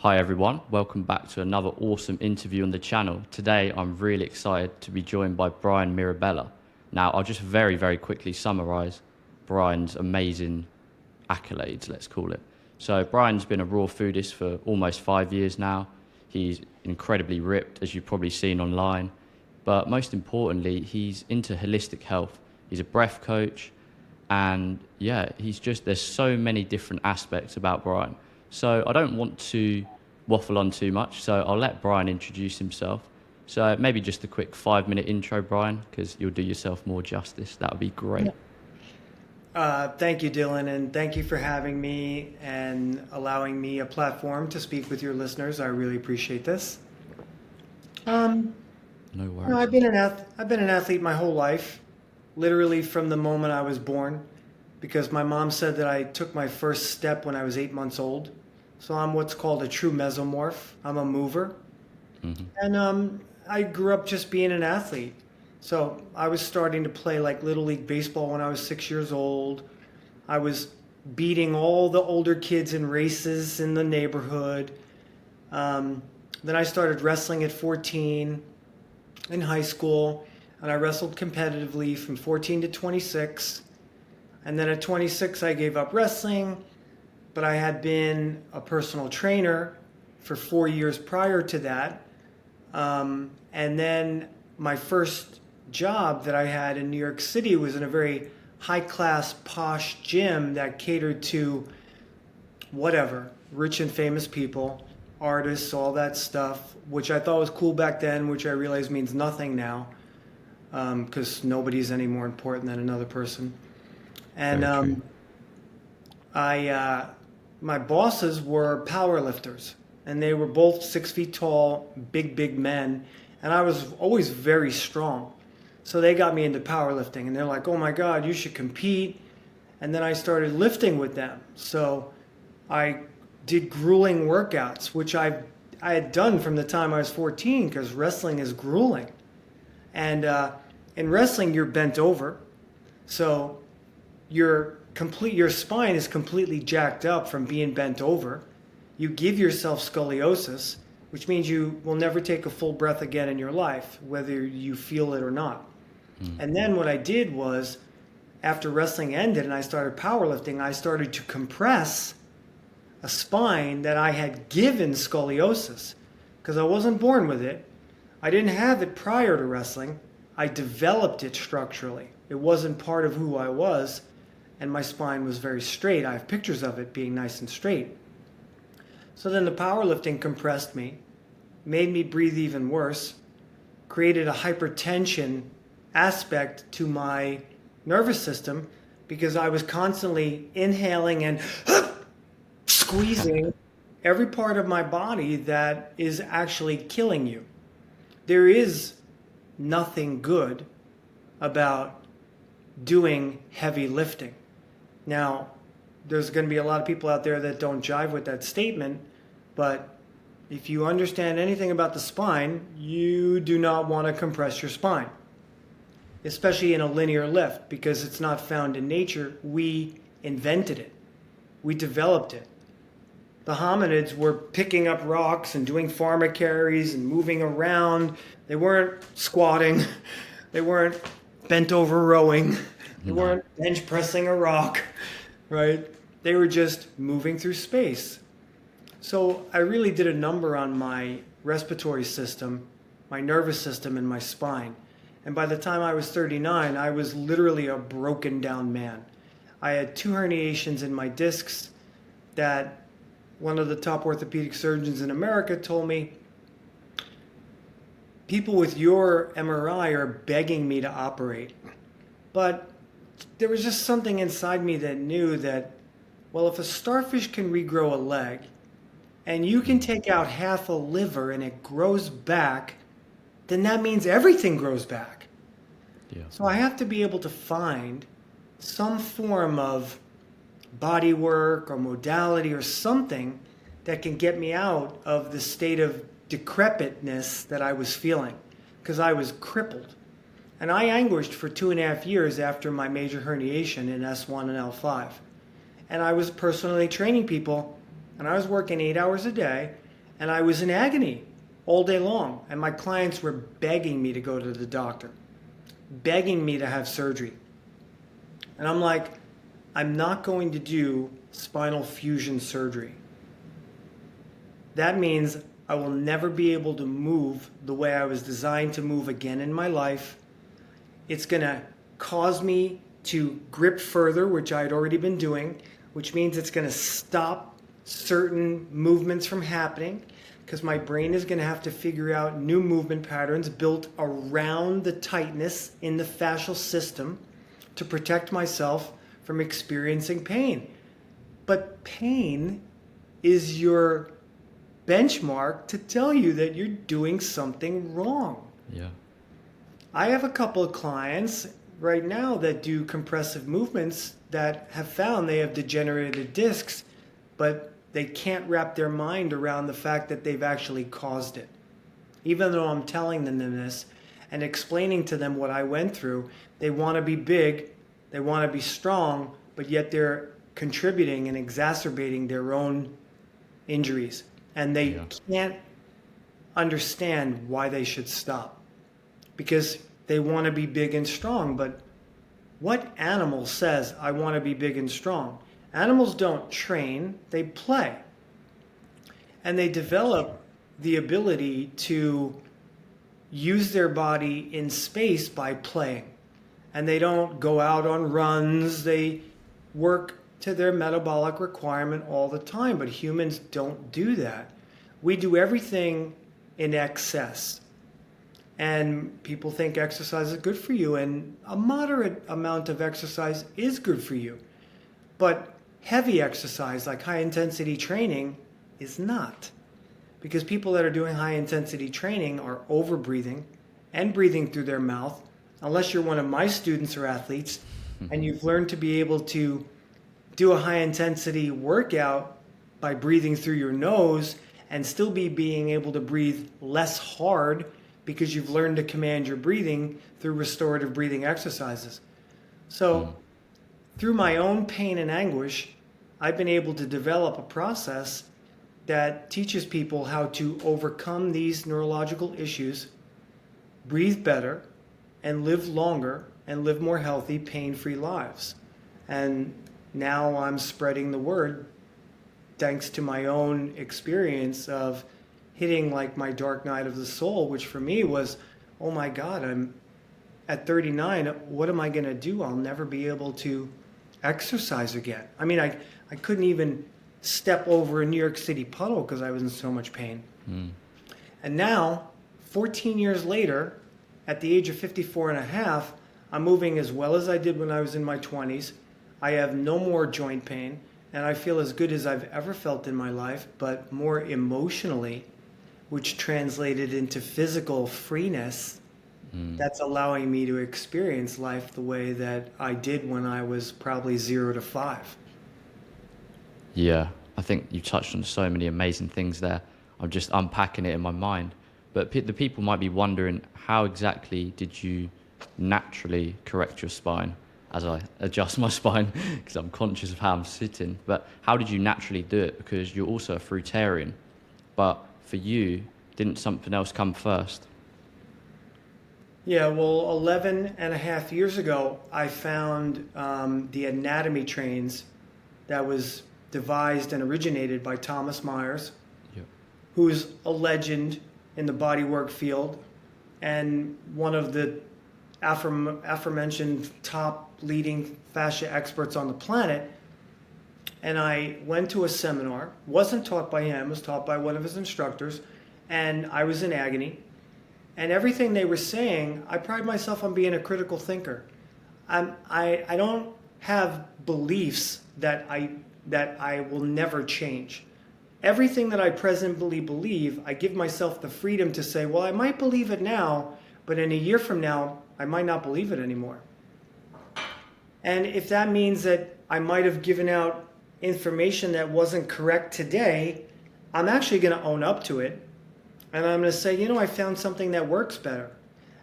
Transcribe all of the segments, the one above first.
Hi everyone, welcome back to another awesome interview on the channel. Today I'm really excited to be joined by Bryan Mirabella. Now I'll just very, very quickly summarise Bryan's amazing accolades, let's call it. So Bryan's been a raw foodist for almost five years now. He's incredibly ripped, as you've probably seen online. But most importantly, he's into holistic health. He's a breath coach, and yeah, he's just there's so many different aspects about Bryan. So I don't want to waffle on too much. So I'll let Bryan introduce himself. So maybe just a quick five minute intro, Bryan, because you'll do yourself more justice. That would be great. Uh, thank you, Dylan, and thank you for having me and allowing me a platform to speak with your listeners. I really appreciate this. Um, No you worries. know, I've been an ath- I've been an athlete my whole life, literally from the moment I was born, because my mom said that I took my first step when I was eight months old. So I'm what's called a true mesomorph. I'm a mover, and um, I grew up just being an athlete. So I was starting to play like little league baseball when I was six years old. I was beating all the older kids in races in the neighborhood. Um, then I started wrestling at 14 in high school, and I wrestled competitively from 14 to 26. And then at 26, I gave up wrestling, but I had been a personal trainer for four years prior to that. Um, and then my first job that I had in New York City was in a very high class, posh gym that catered to whatever, rich and famous people, artists, all that stuff, which I thought was cool back then, which I realize means nothing now because nobody's any more important than another person. And um, I, uh, my bosses were power lifters, and they were both six feet tall, big, big men, and I was always very strong. So they got me into powerlifting, and they're like, "Oh my God, you should compete." And then I started lifting with them. So I did grueling workouts, which I I had done from the time I was 14, because wrestling is grueling. And uh, in wrestling, you're bent over, so your complete your spine is completely jacked up from being bent over. You give yourself scoliosis, which means you will never take a full breath again in your life, whether you feel it or not. Hmm. And then what I did was, after wrestling ended and I started powerlifting, I started to compress a spine that I had given scoliosis because I wasn't born with it. I didn't have it prior to wrestling. I developed it structurally. It wasn't part of who I was, and my spine was very straight. I have pictures of it being nice and straight. So then the powerlifting compressed me, made me breathe even worse, created a hypertension aspect to my nervous system because I was constantly inhaling and squeezing every part of my body that is actually killing you. There is nothing good about doing heavy lifting. Now, there's going to be a lot of people out there that don't jive with that statement, but if you understand anything about the spine, you do not want to compress your spine, especially in a linear lift because it's not found in nature. We invented it, we developed it. The hominids were picking up rocks and doing farmer carries and moving around. They weren't squatting, they weren't bent over rowing, they weren't bench pressing a rock, right? They were just moving through space. So I really did a number on my respiratory system, my nervous system, and my spine. And by the time I was 39, I was literally a broken down man. I had two herniations in my discs that one of the top orthopedic surgeons in America told me people with your MRI are begging me to operate. But there was just something inside me that knew that, well, if a starfish can regrow a leg, and you can take out half a liver and it grows back, then that means everything grows back. Yeah. So I have to be able to find some form of body work or modality or something that can get me out of the state of decrepitness that I was feeling because I was crippled. And I anguished for two and a half years after my major herniation in S1 and L5. And I was personally training people, and I was working eight hours a day, And I was in agony all day long. And my clients were begging me to go to the doctor, begging me to have surgery. And I'm like, I'm not going to do spinal fusion surgery. That means I will never be able to move the way I was designed to move again in my life. It's going to cause me to grip further, which I had already been doing, which means it's going to stop certain movements from happening because my brain is going to have to figure out new movement patterns built around the tightness in the fascial system to protect myself from experiencing pain. But pain is your benchmark to tell you that you're doing something wrong. Yeah. I have a couple of clients right now that do compressive movements that have found they have degenerated discs, but they can't wrap their mind around the fact that they've actually caused it. Even though I'm telling them this and explaining to them what I went through, they want to be big, they want to be strong, but yet they're contributing and exacerbating their own injuries. And they yeah. can't understand why they should stop because they want to be big and strong. But what animal says, I want to be big and strong? Animals don't train, they play. And they develop the ability to use their body in space by playing. And they don't go out on runs, they work to their metabolic requirement all the time. But humans don't do that. We do everything in excess. And people think exercise is good for you, and a moderate amount of exercise is good for you. But heavy exercise, like high intensity training, is not. Because people that are doing high intensity training are over breathing and breathing through their mouth, unless you're one of my students or athletes and you've learned to be able to do a high intensity workout by breathing through your nose and still be being able to breathe less hard because you've learned to command your breathing through restorative breathing exercises. So, mm. through my own pain and anguish, I've been able to develop a process that teaches people how to overcome these neurological issues, breathe better, and live longer and live more healthy, pain free lives. And now I'm spreading the word thanks to my own experience of hitting like my dark night of the soul, which for me was, oh my God, I'm at 39. What am I going to do? I'll never be able to exercise again. I mean, I, I couldn't even step over a New York City puddle because I was in so much pain. Mm. And now, 14 years later, at the age of 54 and a half, I'm moving as well as I did when I was in my 20s. I have no more joint pain, and I feel as good as I've ever felt in my life, but more emotionally which translated into physical freeness mm. that's allowing me to experience life the way that I did when I was probably zero to five. Yeah, I think you touched on so many amazing things there. I'm just unpacking it in my mind. But the people might be wondering how exactly did you naturally correct your spine as I adjust my spine because I'm conscious of how I'm sitting. But how did you naturally do it? Because you're also a fruitarian. But for you, didn't something else come first? Yeah, well, 11 and a half years ago, I found um, the anatomy trains that was devised and originated by Thomas Myers, yep. who's a legend in the bodywork field and one of the aforementioned top leading fascia experts on the planet and I went to a seminar. wasn't taught by him; was taught by one of his instructors, and I was in agony. And everything they were saying, I pride myself on being a critical thinker. I'm, I I don't have beliefs that I that I will never change. Everything that I presently believe, I give myself the freedom to say, well, I might believe it now, but in a year from now, I might not believe it anymore. And if that means that I might have given out information that wasn't correct today, I'm actually going to own up to it. And I'm going to say, you know, I found something that works better.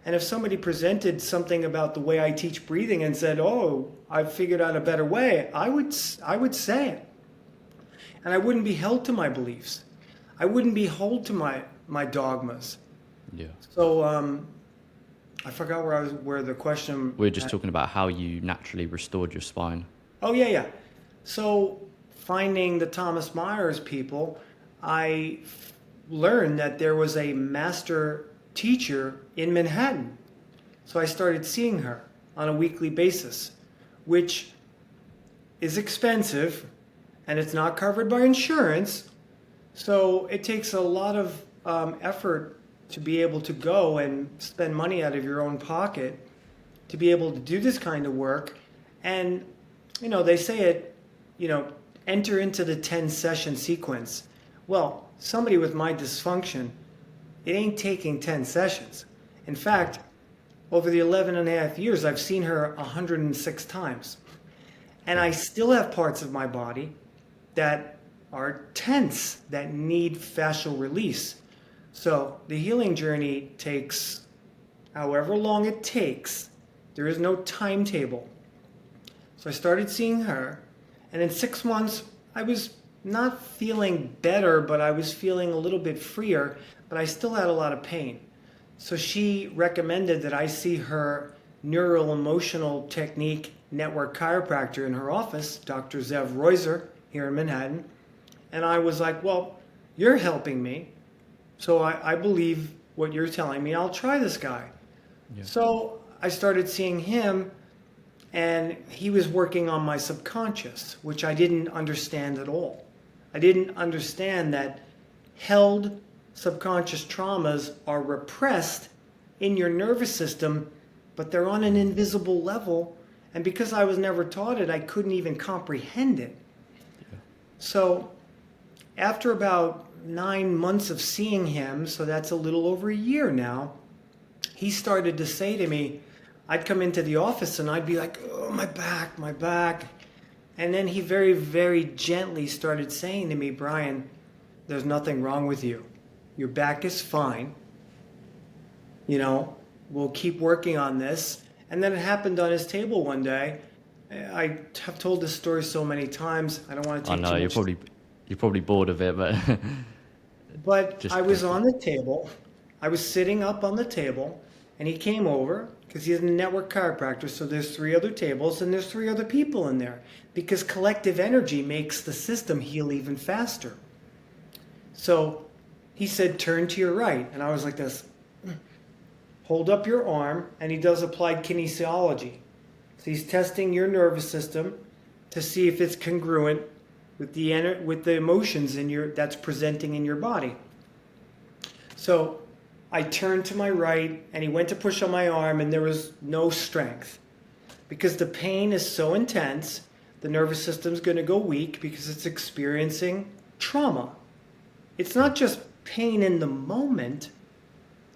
And if somebody presented something about the way I teach breathing and said, "Oh, I figured out a better way," I would I would say it. And I wouldn't be held to my beliefs. I wouldn't be held to my my dogmas. Yeah. So um, I forgot where I was. Where the question. We are just talking about how you naturally restored your spine. Oh yeah, yeah. So finding the Thomas Myers people, I learned that there was a master teacher in Manhattan. So I started seeing her on a weekly basis, which is expensive and it's not covered by insurance. So it takes a lot of um, effort to be able to go and spend money out of your own pocket to be able to do this kind of work. And, you know, they say it, you know, enter into the 10 session sequence. Well, somebody with my dysfunction, it ain't taking 10 sessions. In fact, over the 11 and a half years, I've seen her 106 times. And I still have parts of my body that are tense, that need fascial release. So the healing journey takes however long it takes. There is no timetable. So I started seeing her, and in six months, I was not feeling better, but I was feeling a little bit freer, but I still had a lot of pain. So she recommended that I see her Neuro Emotional Technique network chiropractor in her office, Dr. Zev Reuser, here in Manhattan. And I was like, well, you're helping me. So I, I believe what you're telling me. I'll try this guy. Yeah. So I started seeing him, and he was working on my subconscious, which I didn't understand at all. I didn't understand that held subconscious traumas are repressed in your nervous system, but they're on an invisible level. And because I was never taught it, I couldn't even comprehend it. Yeah. So after about nine months of seeing him, so that's a little over a year now, he started to say to me, I'd come into the office and I'd be like, oh, my back, my back. And then he very, very gently started saying to me, Bryan, there's nothing wrong with you. Your back is fine. You know, we'll keep working on this. And then it happened on his table one day. I have told this story so many times. I don't want to. I know you're probably you're probably bored of it, but. but I was on the table. I was sitting up on the table, and he came over because he's a network chiropractor. So there's three other tables, and there's three other people in there because collective energy makes the system heal even faster. So he said, "Turn to your right," and I was like this. Hmm. Hold up your arm, and he does applied kinesiology. So he's testing your nervous system to see if it's congruent with the with the emotions in your that's presenting in your body. So I turned to my right and he went to push on my arm and there was no strength. Because the pain is so intense, the nervous system's going to go weak because it's experiencing trauma. It's not just pain in the moment,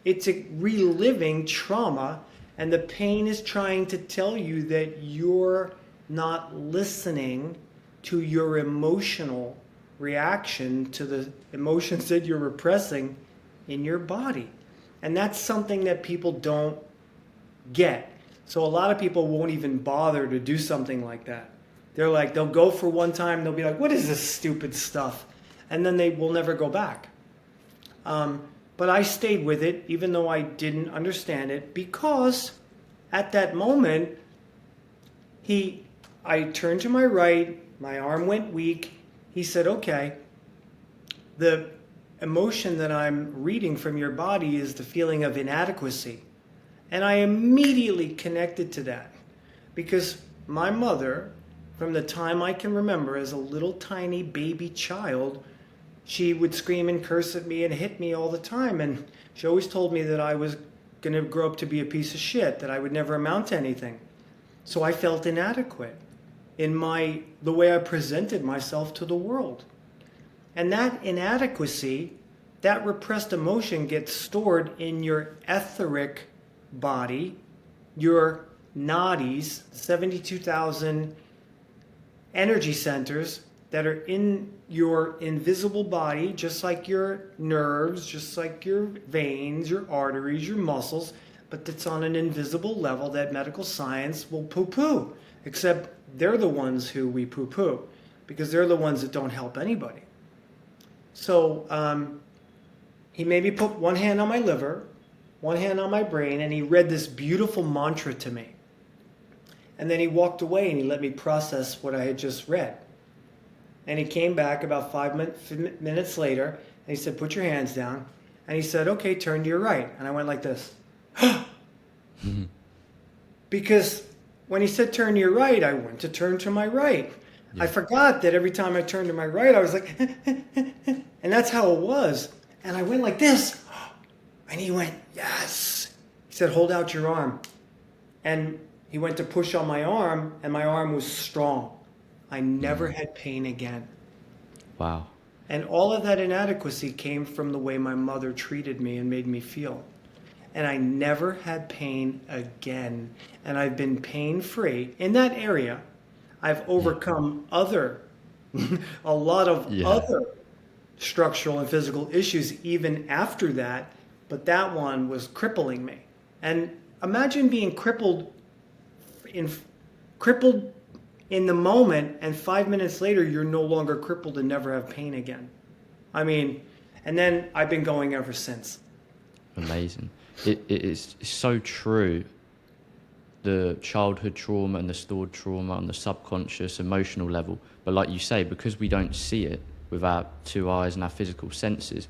it's a reliving trauma and the pain is trying to tell you that you're not listening to your emotional reaction to the emotions that you're repressing in your body. And that's something that people don't get. So a lot of people won't even bother to do something like that. They're like, they'll go for one time, they'll be like, what is this stupid stuff? And then they will never go back. Um, but I stayed with it, even though I didn't understand it, because at that moment, he, I turned to my right, my arm went weak. He said, Okay, the emotion that I'm reading from your body is the feeling of inadequacy. And I immediately connected to that because my mother, from the time I can remember as a little tiny baby child, she would scream and curse at me and hit me all the time. And she always told me that I was going to grow up to be a piece of shit, that I would never amount to anything. So I felt inadequate in my the way I presented myself to the world. And that inadequacy, that repressed emotion gets stored in your etheric body, your nadis, 72,000 energy centers that are in your invisible body, just like your nerves, just like your veins, your arteries, your muscles, but it's on an invisible level that medical science will poo poo, except they're the ones who we poo poo because they're the ones that don't help anybody. So um, he maybe put one hand on my liver, one hand on my brain, and he read this beautiful mantra to me. And then he walked away and he let me process what I had just read. And he came back about five min- minutes later and he said, Put your hands down. And he said, Okay, turn to your right. And I went like this. because when he said turn to your right, I went to turn to my right. Yeah. I forgot that every time I turned to my right, I was like, and that's how it was. And I went like this. And he went, Yes. He said, Hold out your arm. And he went to push on my arm, and my arm was strong. I never mm. had pain again. Wow. And all of that inadequacy came from the way my mother treated me and made me feel. And I never had pain again. And I've been pain free in that area. I've overcome other, a lot of yeah. other structural and physical issues even after that. But that one was crippling me. And imagine being crippled in crippled in the moment and five minutes later you're no longer crippled and never have pain again i mean and then i've been going ever since amazing it, it is so true the childhood trauma and the stored trauma on the subconscious emotional level but like you say because we don't see it with our two eyes and our physical senses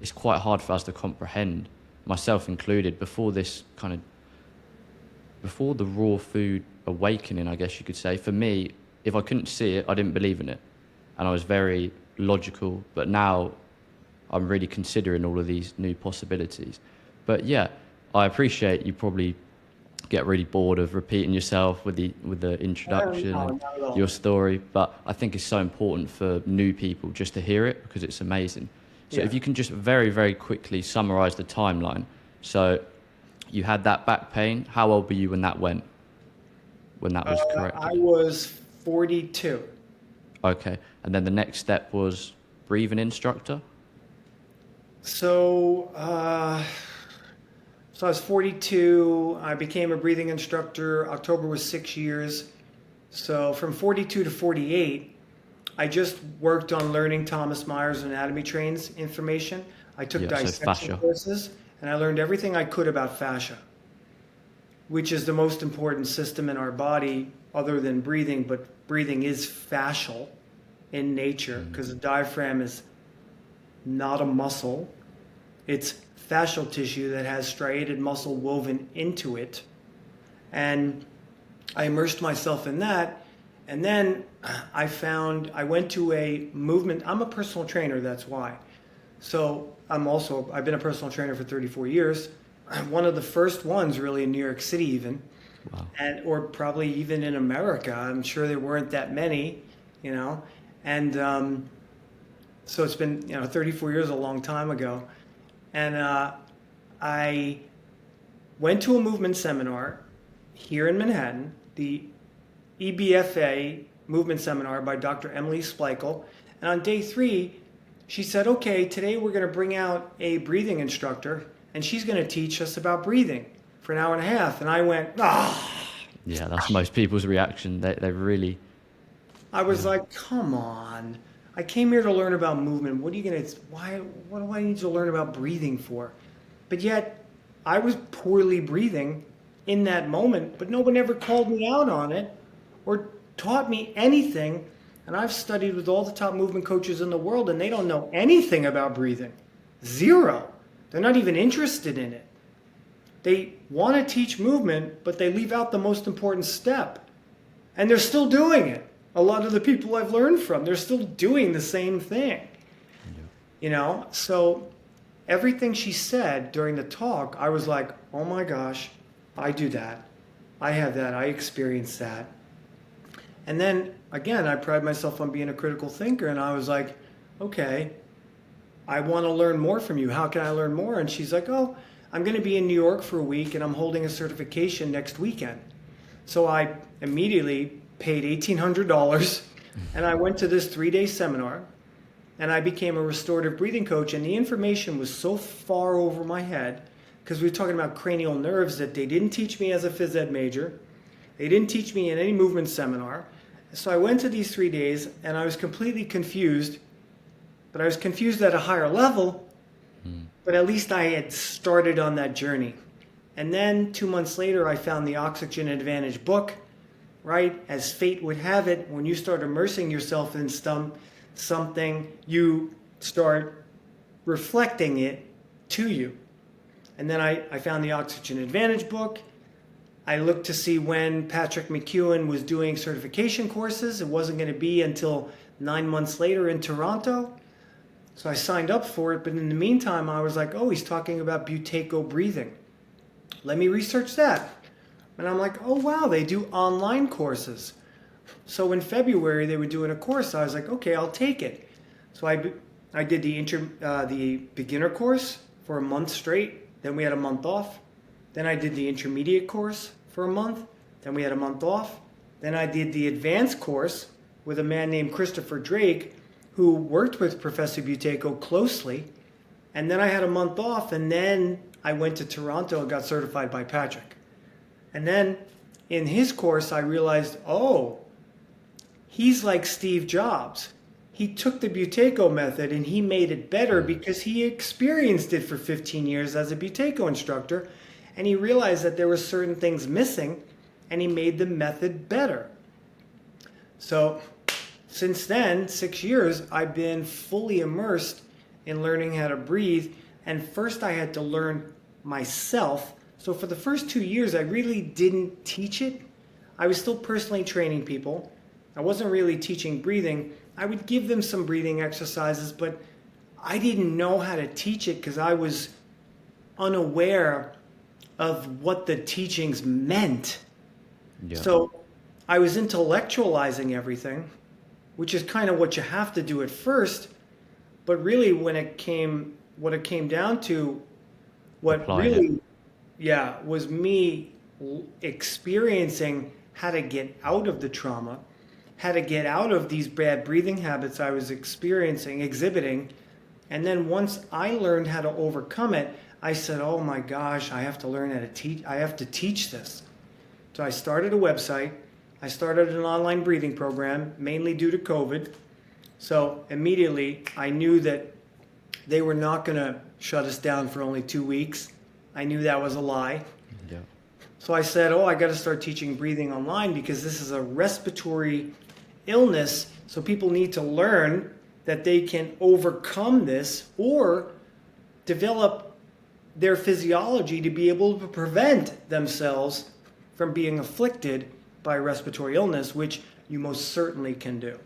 it's quite hard for us to comprehend myself included before this kind of before the raw food awakening, I guess you could say, for me, if I couldn't see it, I didn't believe in it. And I was very logical, but now I'm really considering all of these new possibilities. But yeah, I appreciate you probably get really bored of repeating yourself with the with the introduction no, no, and your story, but I think it's so important for new people just to hear it because it's amazing. So yeah. if you can just very very quickly summarize the timeline. So you had that back pain. How old were you when that went? When that was uh, correct? I was 42. Okay. And then the next step was breathing instructor? So, uh, so I was 42. I became a breathing instructor. October was six years. So from 42 to 48, I just worked on learning Thomas Myers anatomy trains information. I took yeah, dissection so courses and I learned everything I could about fascia, which is the most important system in our body other than breathing, but breathing is fascial in nature because mm-hmm. the diaphragm is not a muscle. It's fascial tissue that has striated muscle woven into it. And I immersed myself in that. And then I found, I went to a movement. I'm a personal trainer, that's why. So I'm also I've been a personal trainer for 34 years. I'm one of the first ones really in New York City even. Wow. And or probably even in America. I'm sure there weren't that many, you know. And um, so it's been, you know, 34 years a long time ago. And uh, I went to a movement seminar here in Manhattan, the EBFA movement seminar by Dr. Emily Splichal. And on day three, she said, okay, today we're going to bring out a breathing instructor and she's going to teach us about breathing for an hour and a half. And I went, ah. Yeah, that's most people's reaction. They, they really. I was yeah. like, come on. I came here to learn about movement. What are you going to, why, what do I need to learn about breathing for? But yet, I was poorly breathing in that moment, but no one ever called me out on it or taught me anything and I've studied with all the top movement coaches in the world, and they don't know anything about breathing. Zero. They're not even interested in it. They want to teach movement, but they leave out the most important step. And they're still doing it. A lot of the people I've learned from, they're still doing the same thing. You know, so everything she said during the talk, I was like, oh my gosh, I do that. I have that. I experience that. And then again, I pride myself on being a critical thinker. And I was like, okay, I want to learn more from you. How can I learn more? And she's like, oh, I'm going to be in New York for a week and I'm holding a certification next weekend. So I immediately paid $1,800 and I went to this three day seminar and I became a restorative breathing coach. And the information was so far over my head because we were talking about cranial nerves that they didn't teach me as a phys ed major. They didn't teach me in any movement seminar. So I went to these three days and I was completely confused but I was confused at a higher level. Hmm. But at least I had started on that journey. And then two months later, I found the Oxygen Advantage book. Right as fate would have it, when you start immersing yourself in some something, you start reflecting it to you. And then I, I found the Oxygen Advantage book. I looked to see when Patrick McKeown was doing certification courses. It wasn't going to be until nine months later in Toronto. So I signed up for it, but in the meantime, I was like, oh, he's talking about Buteyko breathing. Let me research that. And I'm like, oh, wow, they do online courses. So in February, they were doing a course. I was like, okay, I'll take it. So I, I did the, inter, uh, the beginner course for a month straight. Then we had a month off. Then I did the intermediate course for a month. Then we had a month off. Then I did the advanced course with a man named Christopher Drake who worked with Professor Buteyko closely. And then I had a month off, and then I went to Toronto and got certified by Patrick. And then in his course, I realized, oh, he's like Steve Jobs. He took the Buteyko method and he made it better hmm. because he experienced it for 15 years as a Buteyko instructor. And he realized that there were certain things missing and he made the method better. So since then, six years, I've been fully immersed in learning how to breathe. And first, I had to learn myself. So, for the first two years, I really didn't teach it. I was still personally training people. I wasn't really teaching breathing. I would give them some breathing exercises, but I didn't know how to teach it because I was unaware of what the teachings meant. Yeah. So, I was intellectualizing everything which is kind of what you have to do at first. But really, when it came, what it came down to, what Applying really, it. Yeah, was me experiencing how to get out of the trauma, how to get out of these bad breathing habits I was experiencing, exhibiting. And then once I learned how to overcome it, I said, "Oh my gosh, I have to learn how to teach. I have to teach this." So I started a website I started an online breathing program mainly due to COVID. So immediately I knew that they were not going to shut us down for only two weeks. I knew that was a lie. Yeah. So I said, Oh, I got to start teaching breathing online because this is a respiratory illness. So people need to learn that they can overcome this or develop their physiology to be able to prevent themselves from being afflicted by respiratory illness, which you most certainly can do.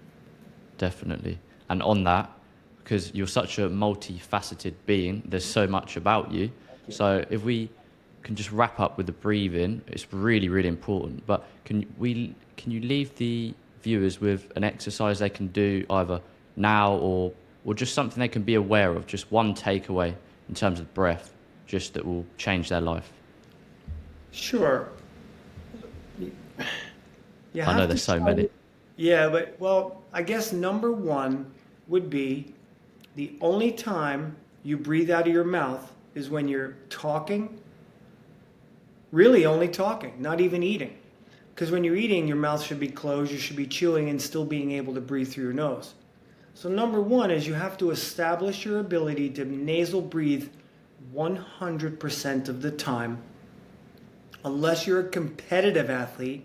Definitely. And on that, because you're such a multifaceted being, there's so much about you. So if we can just wrap up with the breathing, it's really, really important. But can we can you leave the viewers with an exercise they can do either now or or just something they can be aware of, just one takeaway in terms of breath, just that will change their life? Sure. You I know there's so many. Yeah, but well, I guess number one would be the only time you breathe out of your mouth is when you're talking. Really, only talking, not even eating. Because when you're eating, your mouth should be closed, you should be chewing and still being able to breathe through your nose. So, number one is you have to establish your ability to nasal breathe 100% of the time. Unless you're a competitive athlete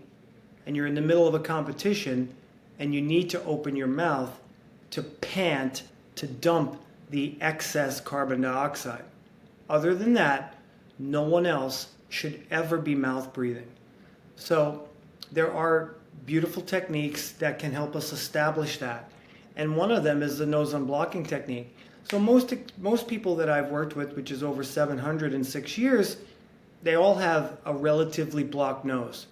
and you're in the middle of a competition and you need to open your mouth to pant, to dump the excess carbon dioxide. Other than that, no one else should ever be mouth breathing. So there are beautiful techniques that can help us establish that. And one of them is the nose unblocking technique. So most most people that I've worked with, which is over 706 years, they all have a relatively blocked nose.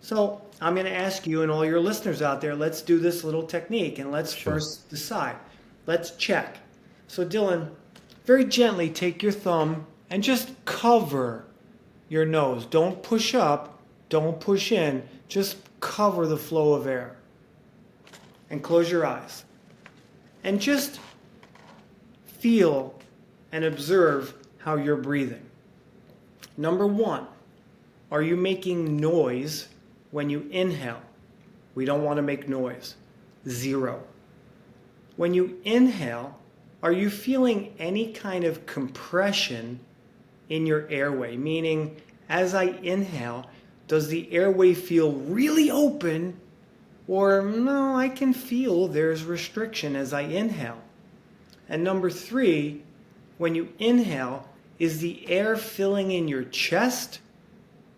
So I'm going to ask you and all your listeners out there, let's do this little technique and let's sure. first decide. Let's check. So, Dylan, very gently take your thumb and just cover your nose. Don't push up, don't push in, just cover the flow of air. And close your eyes. And just feel and observe how you're breathing. Number one, are you making noise when you inhale, we don't want to make noise. Zero. When you inhale, are you feeling any kind of compression in your airway? Meaning, as I inhale, does the airway feel really open? Or no, I can feel there's restriction as I inhale. And number three, when you inhale, is the air filling in your chest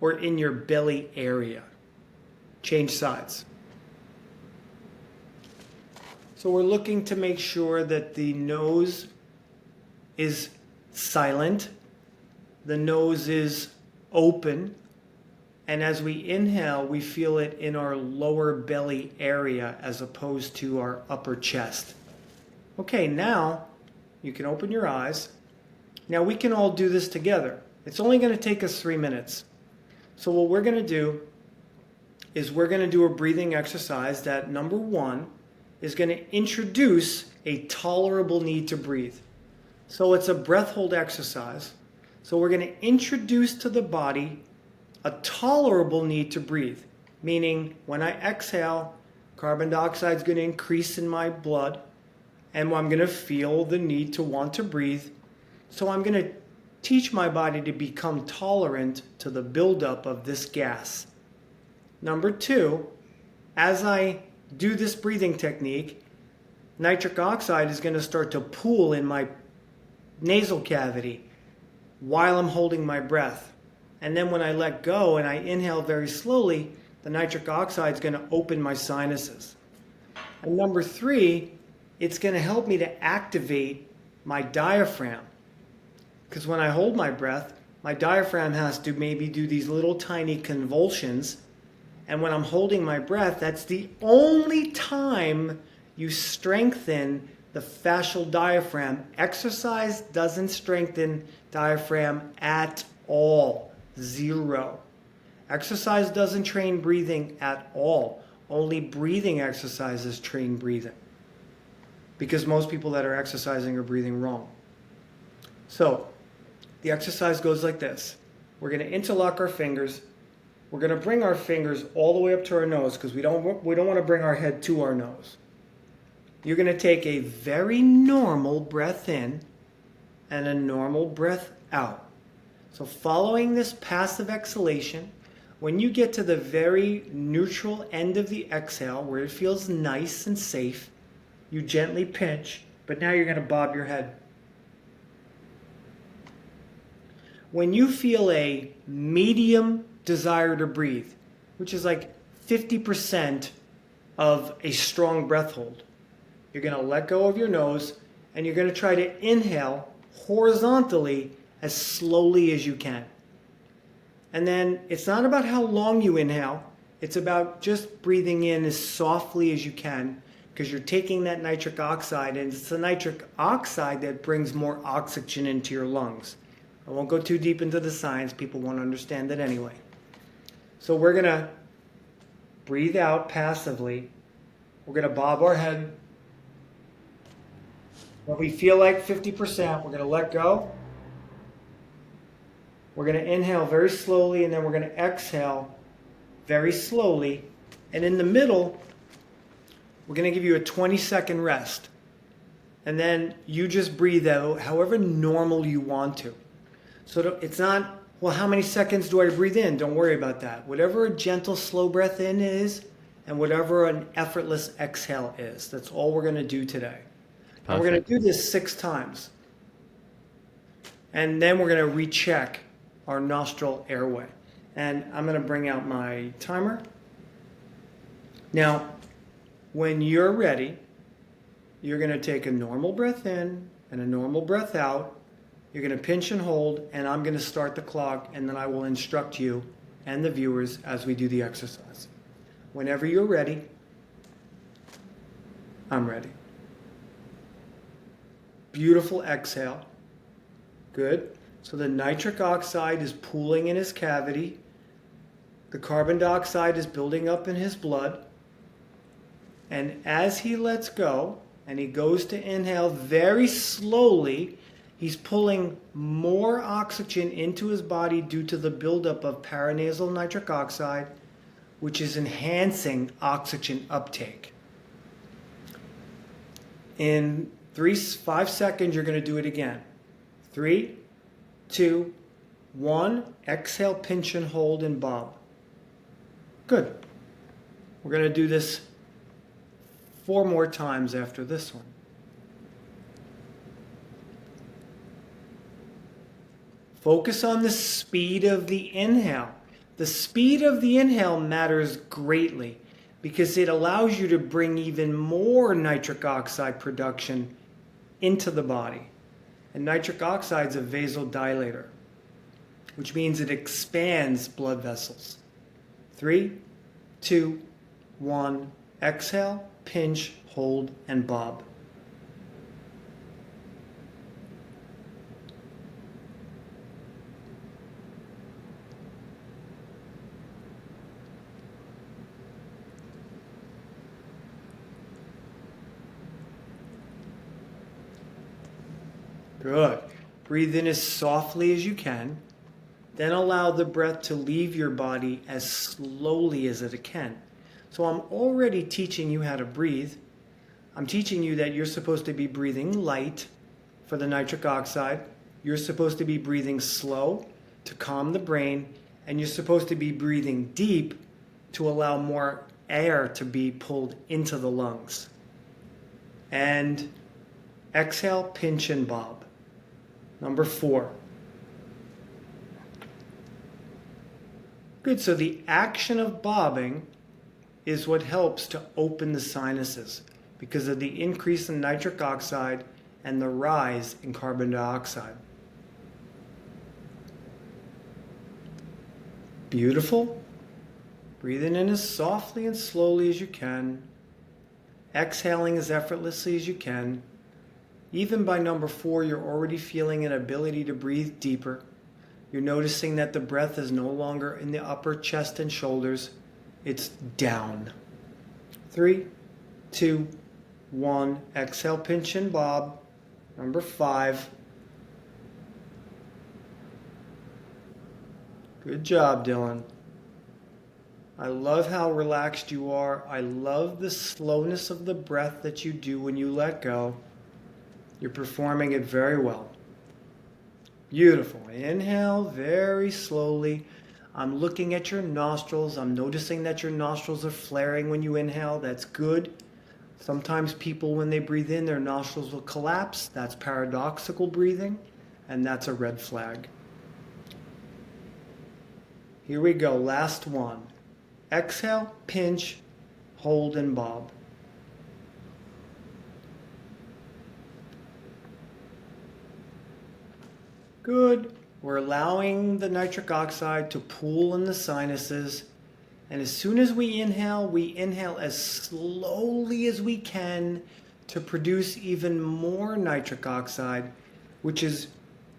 or in your belly area? Change sides. So we're looking to make sure that the nose is silent, the nose is open, and as we inhale, we feel it in our lower belly area as opposed to our upper chest. Okay, now you can open your eyes. Now we can all do this together. It's only going to take us three minutes. So, what we're going to do is we're going to do a breathing exercise that number one is going to introduce a tolerable need to breathe. So, it's a breath hold exercise. So, we're going to introduce to the body a tolerable need to breathe, meaning when I exhale, carbon dioxide is going to increase in my blood, and I'm going to feel the need to want to breathe. So, I'm going to teach my body to become tolerant to the buildup of this gas. Number two, as I do this breathing technique, nitric oxide is going to start to pool in my nasal cavity while I'm holding my breath. And then when I let go and I inhale very slowly, the nitric oxide is going to open my sinuses. And number three, it's going to help me to activate my diaphragm. Because when I hold my breath, my diaphragm has to maybe do these little tiny convulsions. And when I'm holding my breath, that's the only time you strengthen the fascial diaphragm. Exercise doesn't strengthen diaphragm at all. Zero. Exercise doesn't train breathing at all. Only breathing exercises train breathing. Because most people that are exercising are breathing wrong. So, the exercise goes like this we're going to interlock our fingers. We're going to bring our fingers all the way up to our nose because we don't, we don't want to bring our head to our nose. You're going to take a very normal breath in and a normal breath out. So, following this passive exhalation, when you get to the very neutral end of the exhale where it feels nice and safe, you gently pinch, but now you're going to bob your head when you feel a medium desire to breathe, which is like 50% of a strong breath hold, you're going to let go of your nose and you're going to try to inhale horizontally as slowly as you can. And then it's not about how long you inhale, it's about just breathing in as softly as you can because you're taking that nitric oxide, and it's the nitric oxide that brings more oxygen into your lungs. I won't go too deep into the science, people won't understand it anyway. So we're going to breathe out passively. We're going to bob our head. When we feel like 50%, we're going to let go. We're going to inhale very slowly, and then we're going to exhale very slowly. And in the middle, we're going to give you a 20 second rest. And then you just breathe out however normal you want to. So it's not, well, how many seconds do I breathe in? Don't worry about that. Whatever a gentle, slow breath in is, and whatever an effortless exhale is. That's all we're going to do today. And we're going to do this six times. And then we're going to recheck our nostril airway. And I'm going to bring out my timer. Now, when you're ready, you're going to take a normal breath in and a normal breath out you're going to pinch and hold, and I'm going to start the clock, and then I will instruct you and the viewers as we do the exercise. Whenever you're ready, I'm ready. Beautiful exhale. Good. So the nitric oxide is pooling in his cavity. The carbon dioxide is building up in his blood. And as he lets go and he goes to inhale very slowly, He's pulling more oxygen into his body due to the buildup of paranasal nitric oxide, which is enhancing oxygen uptake. In Three, five seconds, you're going to do it again. Three, two, one. Exhale, pinch and hold and bob. Good. We're going to do this four more times after this one. Focus on the speed of the inhale. The speed of the inhale matters greatly because it allows you to bring even more nitric oxide production into the body. And nitric oxide is a vasodilator, which means it expands blood vessels. Three, two, one. Exhale, pinch, hold, and bob. Good. Breathe in as softly as you can. Then allow the breath to leave your body as slowly as it can. So I'm already teaching you how to breathe. I'm teaching you that you're supposed to be breathing light for the nitric oxide. You're supposed to be breathing slow to calm the brain. And you're supposed to be breathing deep to allow more air to be pulled into the lungs. And exhale, pinch, and bob. Number four. Good, so the action of bobbing is what helps to open the sinuses because of the increase in nitric oxide and the rise in carbon dioxide. Beautiful. Breathing in as softly and slowly as you can. Exhaling as effortlessly as you can. Even by number four, you're already feeling an ability to breathe deeper. You're noticing that the breath is no longer in the upper chest and shoulders, it's down. Three, two, one. Exhale, pinch and bob. Number five. Good job, Dylan. I love how relaxed you are. I love the slowness of the breath that you do when you let go. You're performing it very well. Beautiful. Inhale very slowly. I'm looking at your nostrils. I'm noticing that your nostrils are flaring when you inhale. That's good. Sometimes people, when they breathe in, their nostrils will collapse. That's paradoxical breathing, and that's a red flag. Here we go. Last one. Exhale, pinch, hold, and bob. Good. We're allowing the nitric oxide to pool in the sinuses. And as soon as we inhale, we inhale as slowly as we can to produce even more nitric oxide, which is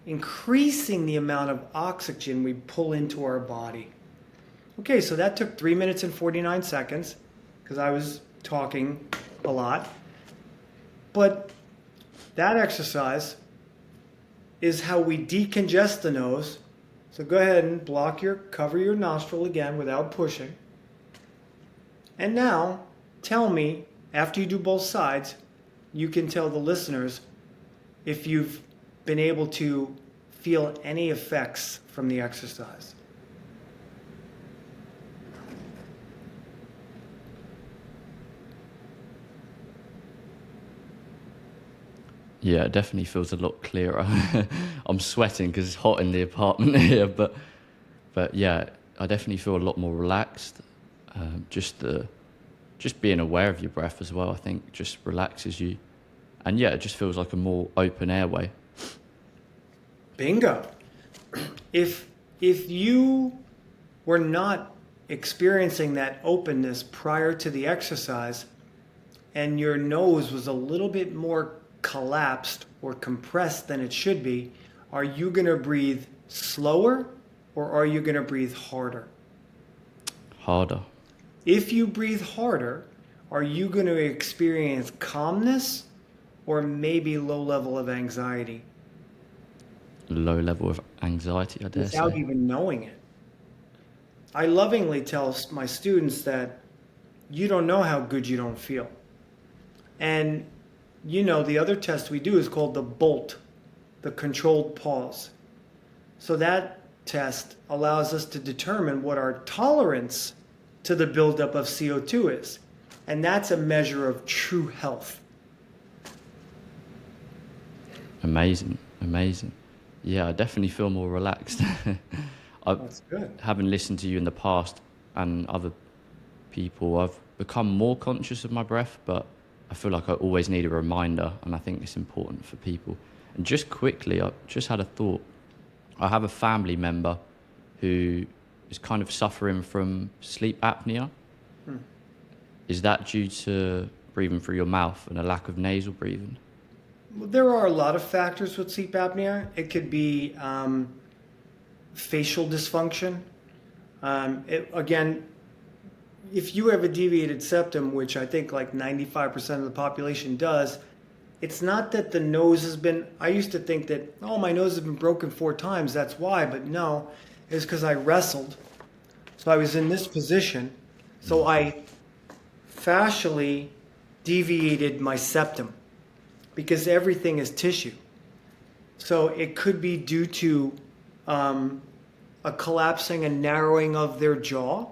increasing the amount of oxygen we pull into our body. Okay, so that took 3 minutes and 49 seconds because I was talking a lot. But that exercise is how we decongest the nose. So go ahead and block your, cover your nostril again without pushing. And now tell me, after you do both sides, you can tell the listeners if you've been able to feel any effects from the exercise. Yeah, it definitely feels a lot clearer. I'm sweating because it's hot in the apartment here, but but yeah, I definitely feel a lot more relaxed. Um, just the just being aware of your breath as well, I think, just relaxes you, and yeah, it just feels like a more open airway. Bingo. If if you were not experiencing that openness prior to the exercise, and your nose was a little bit more collapsed or compressed than it should be, are you going to breathe slower or are you going to breathe harder? Harder. If you breathe harder, are you going to experience calmness or maybe low level of anxiety? Low level of anxiety, I dare Without say. even knowing it. I lovingly tell my students that you don't know how good you don't feel. And you know, the other test we do is called the BOLT, the controlled pause. So that test allows us to determine what our tolerance to the buildup of CO2 is. And that's a measure of true health. Amazing, amazing. Yeah, I definitely feel more relaxed. I, That's good. having listened to you in the past and other people, I've become more conscious of my breath, but I feel like I always need a reminder, and I think it's important for people. And just quickly, I just had a thought. I have a family member who is kind of suffering from sleep apnea. Hmm. Is that due to breathing through your mouth and a lack of nasal breathing? Well, there are a lot of factors with sleep apnea. It could be um, facial dysfunction. Um, it, again, if you have a deviated septum, which I think like 95% of the population does, it's not that the nose has been. I used to think that, oh, my nose has been broken four times, that's why, but no, it's because I wrestled. So I was in this position. So I fascially deviated my septum because everything is tissue. So it could be due to um, a collapsing and narrowing of their jaw.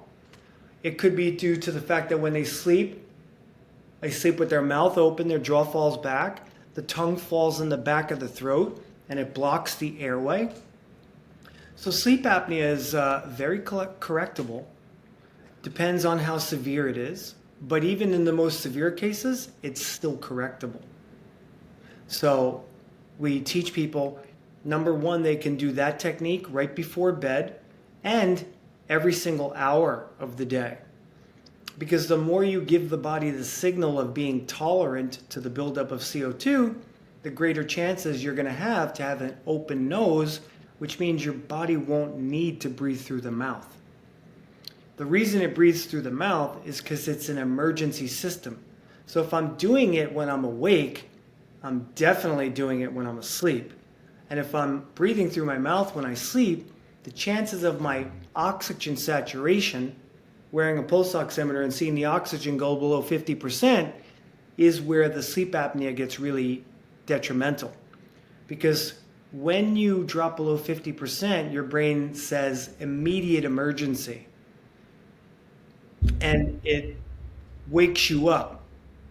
It could be due to the fact that when they sleep, they sleep with their mouth open, their jaw falls back, the tongue falls in the back of the throat, and it blocks the airway. So sleep apnea is uh, very correctable. Depends on how severe it is, but even in the most severe cases, it's still correctable. So we teach people number one, they can do that technique right before bed and every single hour of the day. Because the more you give the body the signal of being tolerant to the buildup of CO2, the greater chances you're going to have to have an open nose, which means your body won't need to breathe through the mouth. The reason it breathes through the mouth is because it's an emergency system. So if I'm doing it when I'm awake, I'm definitely doing it when I'm asleep. And if I'm breathing through my mouth when I sleep, the chances of my oxygen saturation, wearing a pulse oximeter and seeing the oxygen go below 50%, is where the sleep apnea gets really detrimental. Because when you drop below 50%, your brain says immediate emergency. And it wakes you up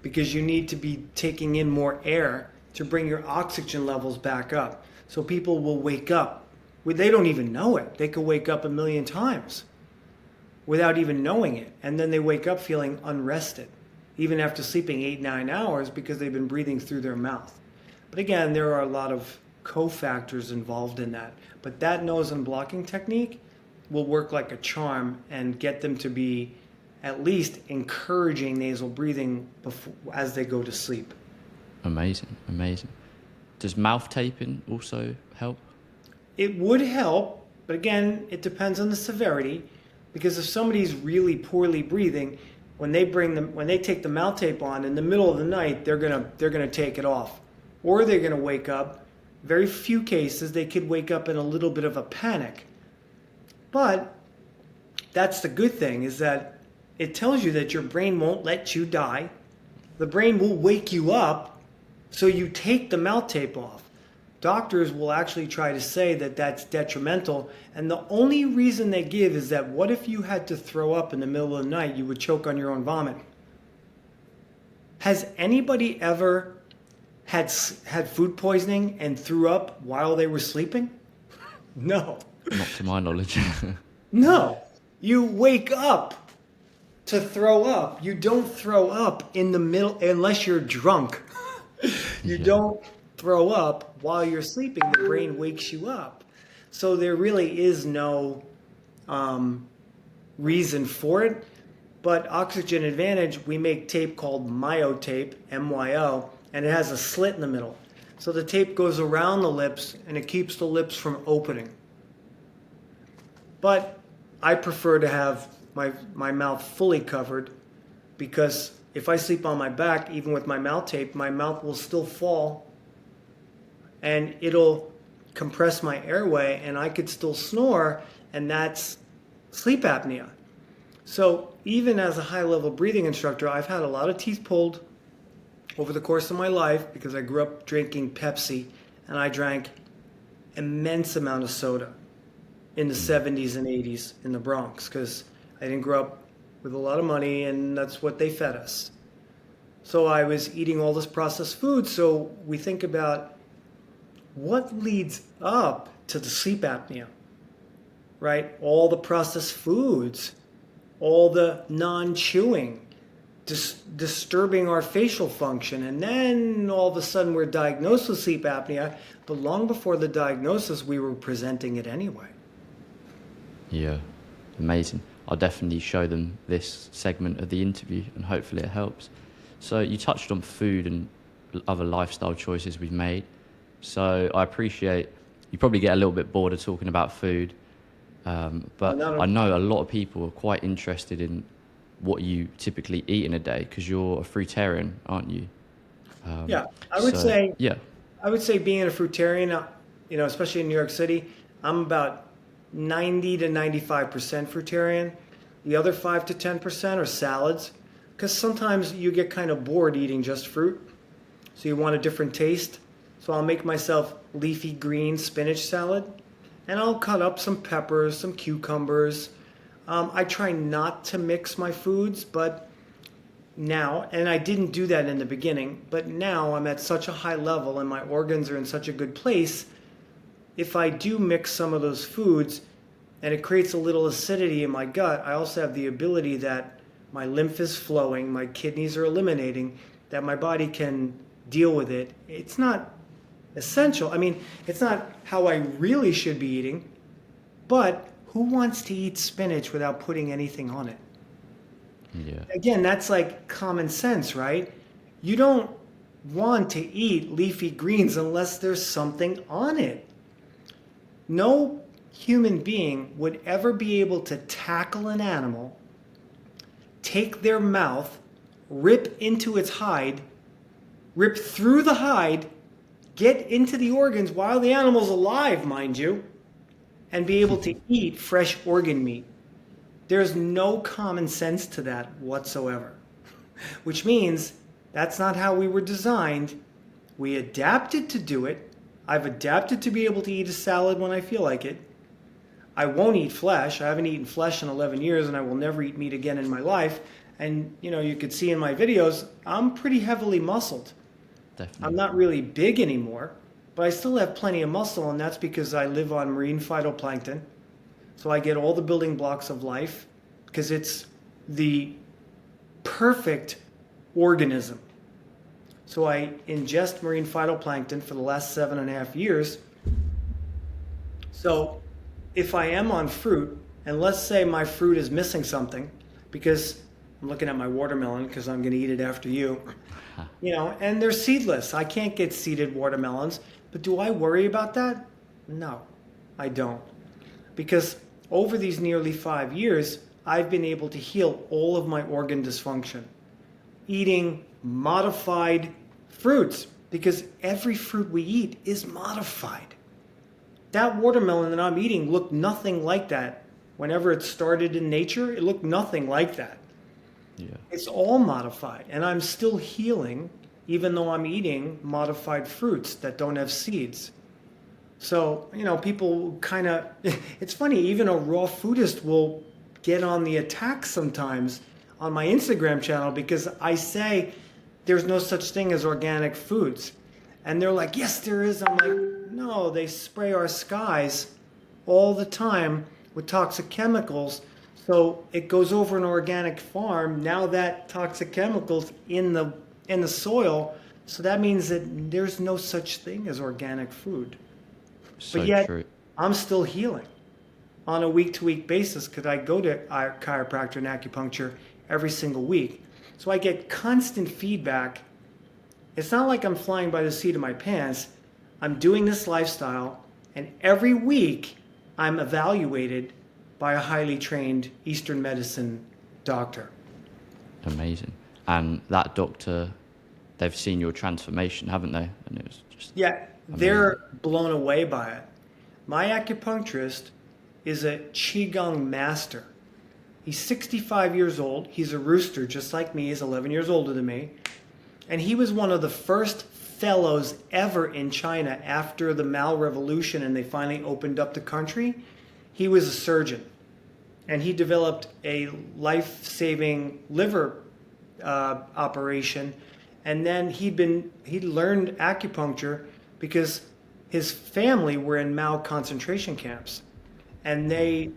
because you need to be taking in more air to bring your oxygen levels back up. So people will wake up. They don't even know it. They could wake up a million times without even knowing it. And then they wake up feeling unrested, even after sleeping eight, nine hours because they've been breathing through their mouth. But again, there are a lot of cofactors involved in that. But that nose unblocking technique will work like a charm and get them to be at least encouraging nasal breathing before, as they go to sleep. Amazing, amazing. Does mouth taping also help? It would help, but again, it depends on the severity. Because if somebody's really poorly breathing, when they bring them, when they take the mouth tape on in the middle of the night, they're gonna they're gonna take it off, or they're gonna wake up. Very few cases they could wake up in a little bit of a panic. But that's the good thing is that it tells you that your brain won't let you die. The brain will wake you up, so you take the mouth tape off. Doctors will actually try to say that that's detrimental, and the only reason they give is that what if you had to throw up in the middle of the night, you would choke on your own vomit. Has anybody ever had had food poisoning and threw up while they were sleeping? No. Not to my knowledge. no. You wake up to throw up. You don't throw up in the middle unless you're drunk. you yeah. don't throw up while you're sleeping. The brain wakes you up. So there really is no um, reason for it. But Oxygen Advantage, we make tape called MyoTape, M-Y-O, and it has a slit in the middle. So the tape goes around the lips and it keeps the lips from opening. But I prefer to have my, my mouth fully covered because if I sleep on my back, even with my mouth tape, my mouth will still fall and it'll compress my airway and I could still snore, and that's sleep apnea. So, even as a high level breathing instructor, I've had a lot of teeth pulled, over the course of my life, because I grew up drinking Pepsi and I drank immense amount of soda in the 70s and 80s in the Bronx because I didn't grow up with a lot of money and that's what they fed us. So I was eating all this processed food. So we think about what leads up to the sleep apnea, right? All the processed foods, all the non chewing, dis- disturbing our facial function. And then all of a sudden we're diagnosed with sleep apnea, but long before the diagnosis, we were presenting it anyway. Yeah, amazing. I'll definitely show them this segment of the interview and hopefully it helps. So, you touched on food and other lifestyle choices we've made. So, I appreciate you probably get a little bit bored of talking about food, um, but No, no. I know a lot of people are quite interested in what you typically eat in a day because you're a fruitarian, aren't you? Um, Yeah, I would so- say Yeah, I would say being a fruitarian, uh, you know, especially in New York City, I'm about 90 to 95% fruitarian. The other 5 to 10% are salads because sometimes you get kind of bored eating just fruit. So you want a different taste. So I'll make myself leafy green spinach salad and I'll cut up some peppers, some cucumbers. Um, I try not to mix my foods, but now, and I didn't do that in the beginning, but now I'm at such a high level and my organs are in such a good place. If I do mix some of those foods and it creates a little acidity in my gut, I also have the ability that my lymph is flowing, my kidneys are eliminating, that my body can deal with it. It's not essential. I mean, it's not how I really should be eating, but who wants to eat spinach without putting anything on it? yeah, again, that's like common sense, right? You don't want to eat leafy greens unless there's something on it. No human being would ever be able to tackle an animal, take their mouth, rip into its hide, rip through the hide, get into the organs while the animal's alive, mind you, and be able to eat fresh organ meat. There's no common sense to that whatsoever. Which means that's not how we were designed. We adapted to do it. I've adapted to be able to eat a salad when I feel like it. I won't eat flesh. I haven't eaten flesh in 11 years and I will never eat meat again in my life. And you know, you could see in my videos, I'm pretty heavily muscled. Definitely. I'm not really big anymore, but I still have plenty of muscle, and that's because I live on marine phytoplankton. So I get all the building blocks of life because it's the perfect organism. So I ingest marine phytoplankton for the last seven and a half years. So if I am on fruit, and let's say my fruit is missing something, because I'm looking at my watermelon because I'm going to eat it after you, you know, and they're seedless. I can't get seeded watermelons, but do I worry about that? No, I don't. Because over these nearly five years, I've been able to heal all of my organ dysfunction eating modified fruits because every fruit we eat is modified. That watermelon that I'm eating looked nothing like that. Whenever it started in nature, it looked nothing like that. Yeah, It's all modified, and I'm still healing even though I'm eating modified fruits that don't have seeds. So, you know, people kind of, it's funny, even a raw foodist will get on the attack sometimes on my Instagram channel because I say there's no such thing as organic foods. And they're like, yes, there is. I'm like, no, they spray our skies all the time with toxic chemicals. So it goes over an organic farm. Now that toxic chemicals in the in the soil. So that means that there's no such thing as organic food. so yet- true. I'm still healing on a week to week basis because I go to a chiropractor and acupuncture every single week. So I get constant feedback. It's not like I'm flying by the seat of my pants. I'm doing this lifestyle, and every week I'm evaluated by a highly trained Eastern medicine doctor. Amazing. And that doctor, they've seen your transformation, haven't they? And it was just Yeah, they're blown away by it. My acupuncturist is a Qigong master. He's 65 years old. He's a rooster, just like me. He's 11 years older than me. And he was one of the first fellows ever in China after the Mao Revolution and they finally opened up the country. He was a surgeon and he developed a life saving liver uh, operation. And then he'd been, he learned acupuncture because his family were in Mao concentration camps and they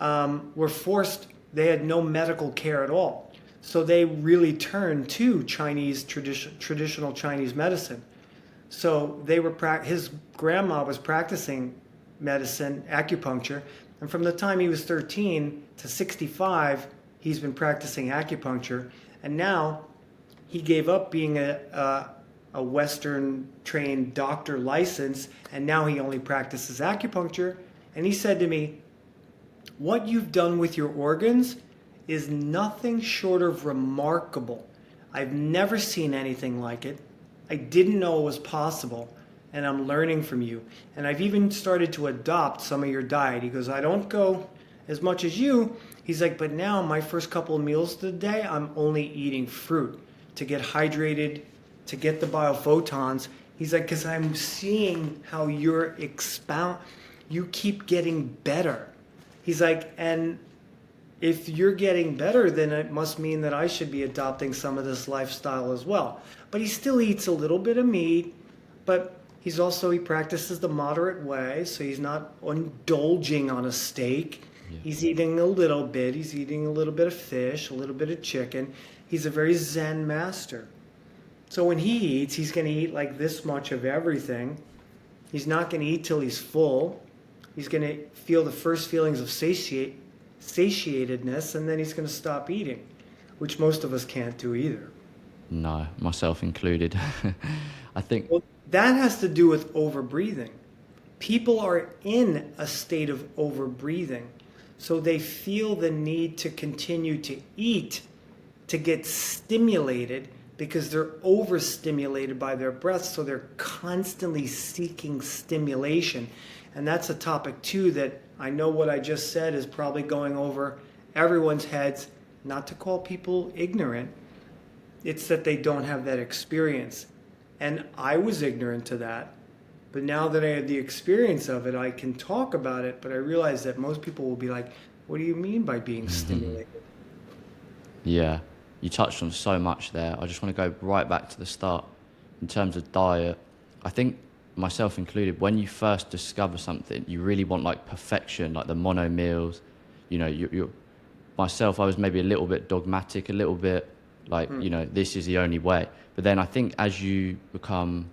um, were forced, they had no medical care at all. So they really turned to Chinese tradition, traditional Chinese medicine. So they were his grandma was practicing medicine, acupuncture, and from the time he was 13 to 65, he's been practicing acupuncture. And now he gave up being a, a, a Western trained doctor license, and now he only practices acupuncture. And he said to me, What you've done with your organs is nothing short of remarkable. I've never seen anything like it. I didn't know it was possible and I'm learning from you. And I've even started to adopt some of your diet. He goes, I don't go as much as you. He's like, but now my first couple of meals of the day, I'm only eating fruit to get hydrated, to get the biophotons. He's like, because I'm seeing how you're expound, you keep getting better. He's like, and if you're getting better, then it must mean that I should be adopting some of this lifestyle as well. But he still eats a little bit of meat, but He's also he practices the moderate way, so he's not indulging on a steak. Yeah. He's eating a little bit. He's eating a little bit of fish, a little bit of chicken. He's a very zen master. So when he eats, he's going to eat like this much of everything. He's not going to eat till he's full. He's going to feel the first feelings of satiate, satiatedness, and then he's going to stop eating, which most of us can't do either. No, myself included. I think. Well, that has to do with overbreathing. People are in a state of overbreathing. So they feel the need to continue to eat to get stimulated because they're overstimulated by their breath. So they're constantly seeking stimulation. And that's a topic, too, that I know what I just said is probably going over everyone's heads. Not to call people ignorant, it's that they don't have that experience. And I was ignorant to that. But now that I have the experience of it, I can talk about it. But I realize that most people will be like, what do you mean by being mm-hmm. stimulated? Yeah, you touched on so much there. I just want to go right back to the start in terms of diet. I think myself included, when you first discover something, you really want like perfection, like the mono meals. You know, you, you myself, I was maybe a little bit dogmatic, a little bit like, mm. you know, this is the only way. But then I think as you become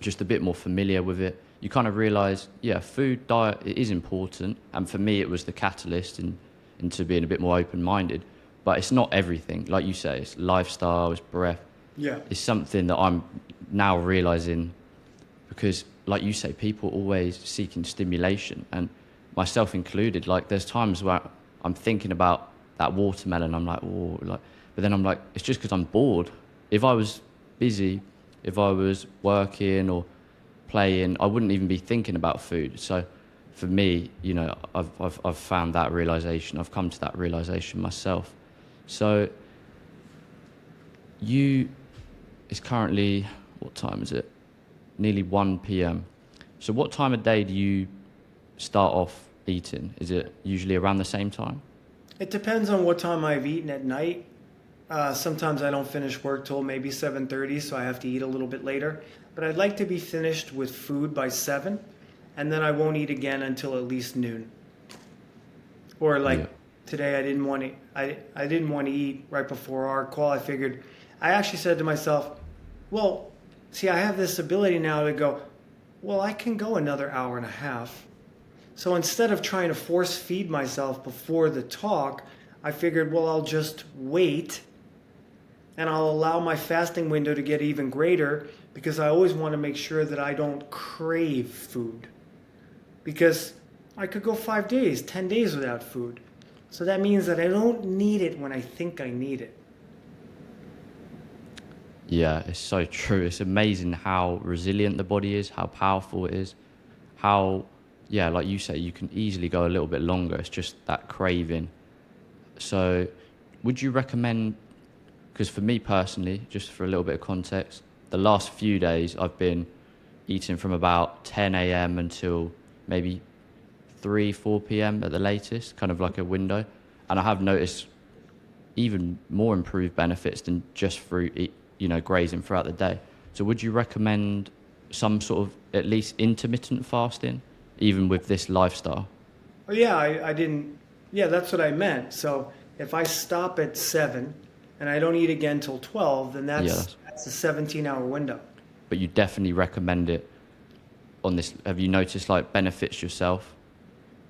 just a bit more familiar with it, you kind of realize, yeah, food, diet, it is important. And for me, it was the catalyst in, into being a bit more open minded. But it's not everything. Like you say, it's lifestyle, it's breath. Yeah. It's something that I'm now realizing because, like you say, people are always seeking stimulation, and myself included. Like, there's times where I'm thinking about that watermelon, I'm like, oh, like, but then I'm like, it's just because I'm bored if I was busy, if I was working or playing, I wouldn't even be thinking about food. So for me, you know, I've, I've, I've found that realization. I've come to that realization myself. So you, it's currently, what time is it? Nearly 1 p.m. So what time of day do you start off eating? Is it usually around the same time? It depends on what time I've eaten at night. Uh, sometimes I don't finish work till maybe 7:30, so I have to eat a little bit later. But I'd like to be finished with food by seven, and then I won't eat again until at least noon. Or like yeah. today, I didn't want to. I I didn't want to eat right before our call. I figured. I actually said to myself, "Well, see, I have this ability now to go. Well, I can go another hour and a half." So instead of trying to force feed myself before the talk, I figured, well, I'll just wait and I'll allow my fasting window to get even greater because I always want to make sure that I don't crave food. Because I could go five days, 10 days without food. So that means that I don't need it when I think I need it. Yeah, it's so true. It's amazing how resilient the body is, how powerful it is, how, yeah, like you say, you can easily go a little bit longer. It's just that craving. So, would you recommend because for me personally, just for a little bit of context, the last few days I've been eating from about 10 a.m. until maybe 3, 4 p.m. at the latest, kind of like a window. And I have noticed even more improved benefits than just through, you know, grazing throughout the day. So would you recommend some sort of at least intermittent fasting, even with this lifestyle? Oh yeah, I, I didn't. Yeah, that's what I meant. So if I stop at seven and I don't eat again till twelve, then that's that's a seventeen-hour window. But you definitely recommend it on this. Have you noticed like benefits yourself?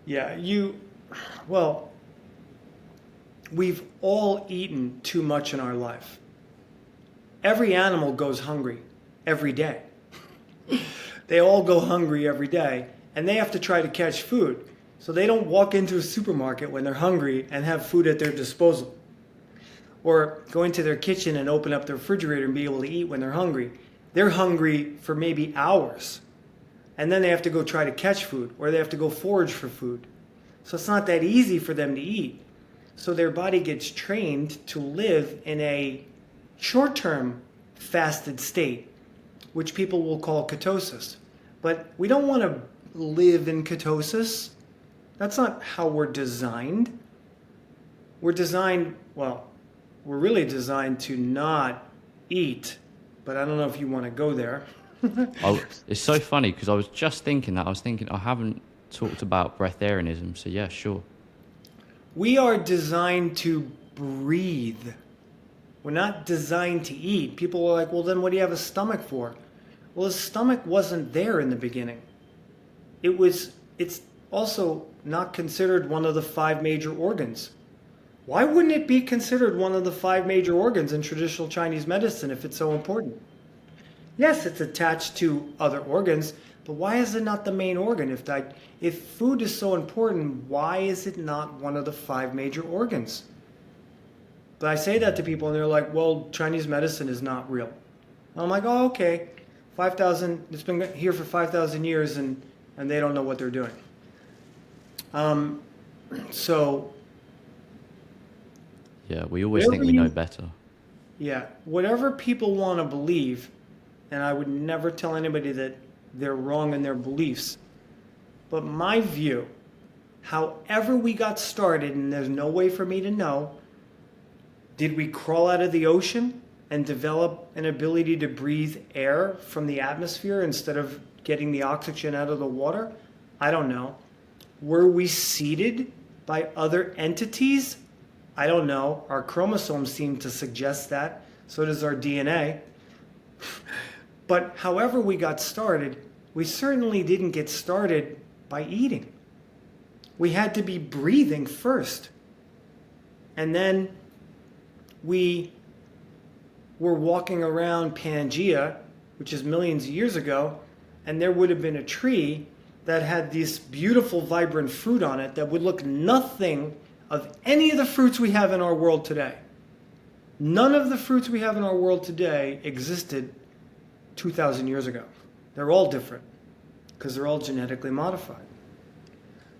Yeah, you. Well, we've all eaten too much in our life. Every animal goes hungry every day. they all go hungry every day, and they have to try to catch food. So they don't walk into a supermarket when they're hungry and have food at their disposal. Or go into their kitchen and open up the refrigerator and be able to eat when they're hungry. They're hungry for maybe hours. And then they have to go try to catch food or they have to go forage for food. So it's not that easy for them to eat. So their body gets trained to live in a short term fasted state, which people will call ketosis. But we don't want to live in ketosis. That's not how we're designed. We're designed, well, we're really designed to not eat, but I don't know if you want to go there. I, oh, it's so funny because I was just thinking that. I was thinking I haven't talked about breatharianism. So yeah, sure. We are designed to breathe. We're not designed to eat. People are like, well, then what do you have a stomach for? Well, the stomach wasn't there in the beginning. It was, it's also not considered one of the five major organs. Why wouldn't it be considered one of the five major organs in traditional Chinese medicine if it's so important? Yes, it's attached to other organs, but why is it not the main organ? If if food is so important, why is it not one of the five major organs? But I say that to people, and they're like, "Well, Chinese medicine is not real." And I'm like, "Oh, okay. Five thousand. It's been here for five thousand years, and and they don't know what they're doing." Um, so Yeah, we always Where think we know better. Yeah, whatever people want to believe, and I would never tell anybody that they're wrong in their beliefs. But my view, however we got started, and there's no way for me to know, did we crawl out of the ocean and develop an ability to breathe air from the atmosphere instead of getting the oxygen out of the water? I don't know. Were we seeded by other entities? I don't know. Our chromosomes seem to suggest that. So does our DNA. But however we got started, we certainly didn't get started by eating. We had to be breathing first. And then we were walking around Pangea, which is millions of years ago, and there would have been a tree that had this beautiful, vibrant fruit on it that would look nothing of any of the fruits we have in our world today. None of the fruits we have in our world today existed 2,000 years ago. They're all different because they're all genetically modified.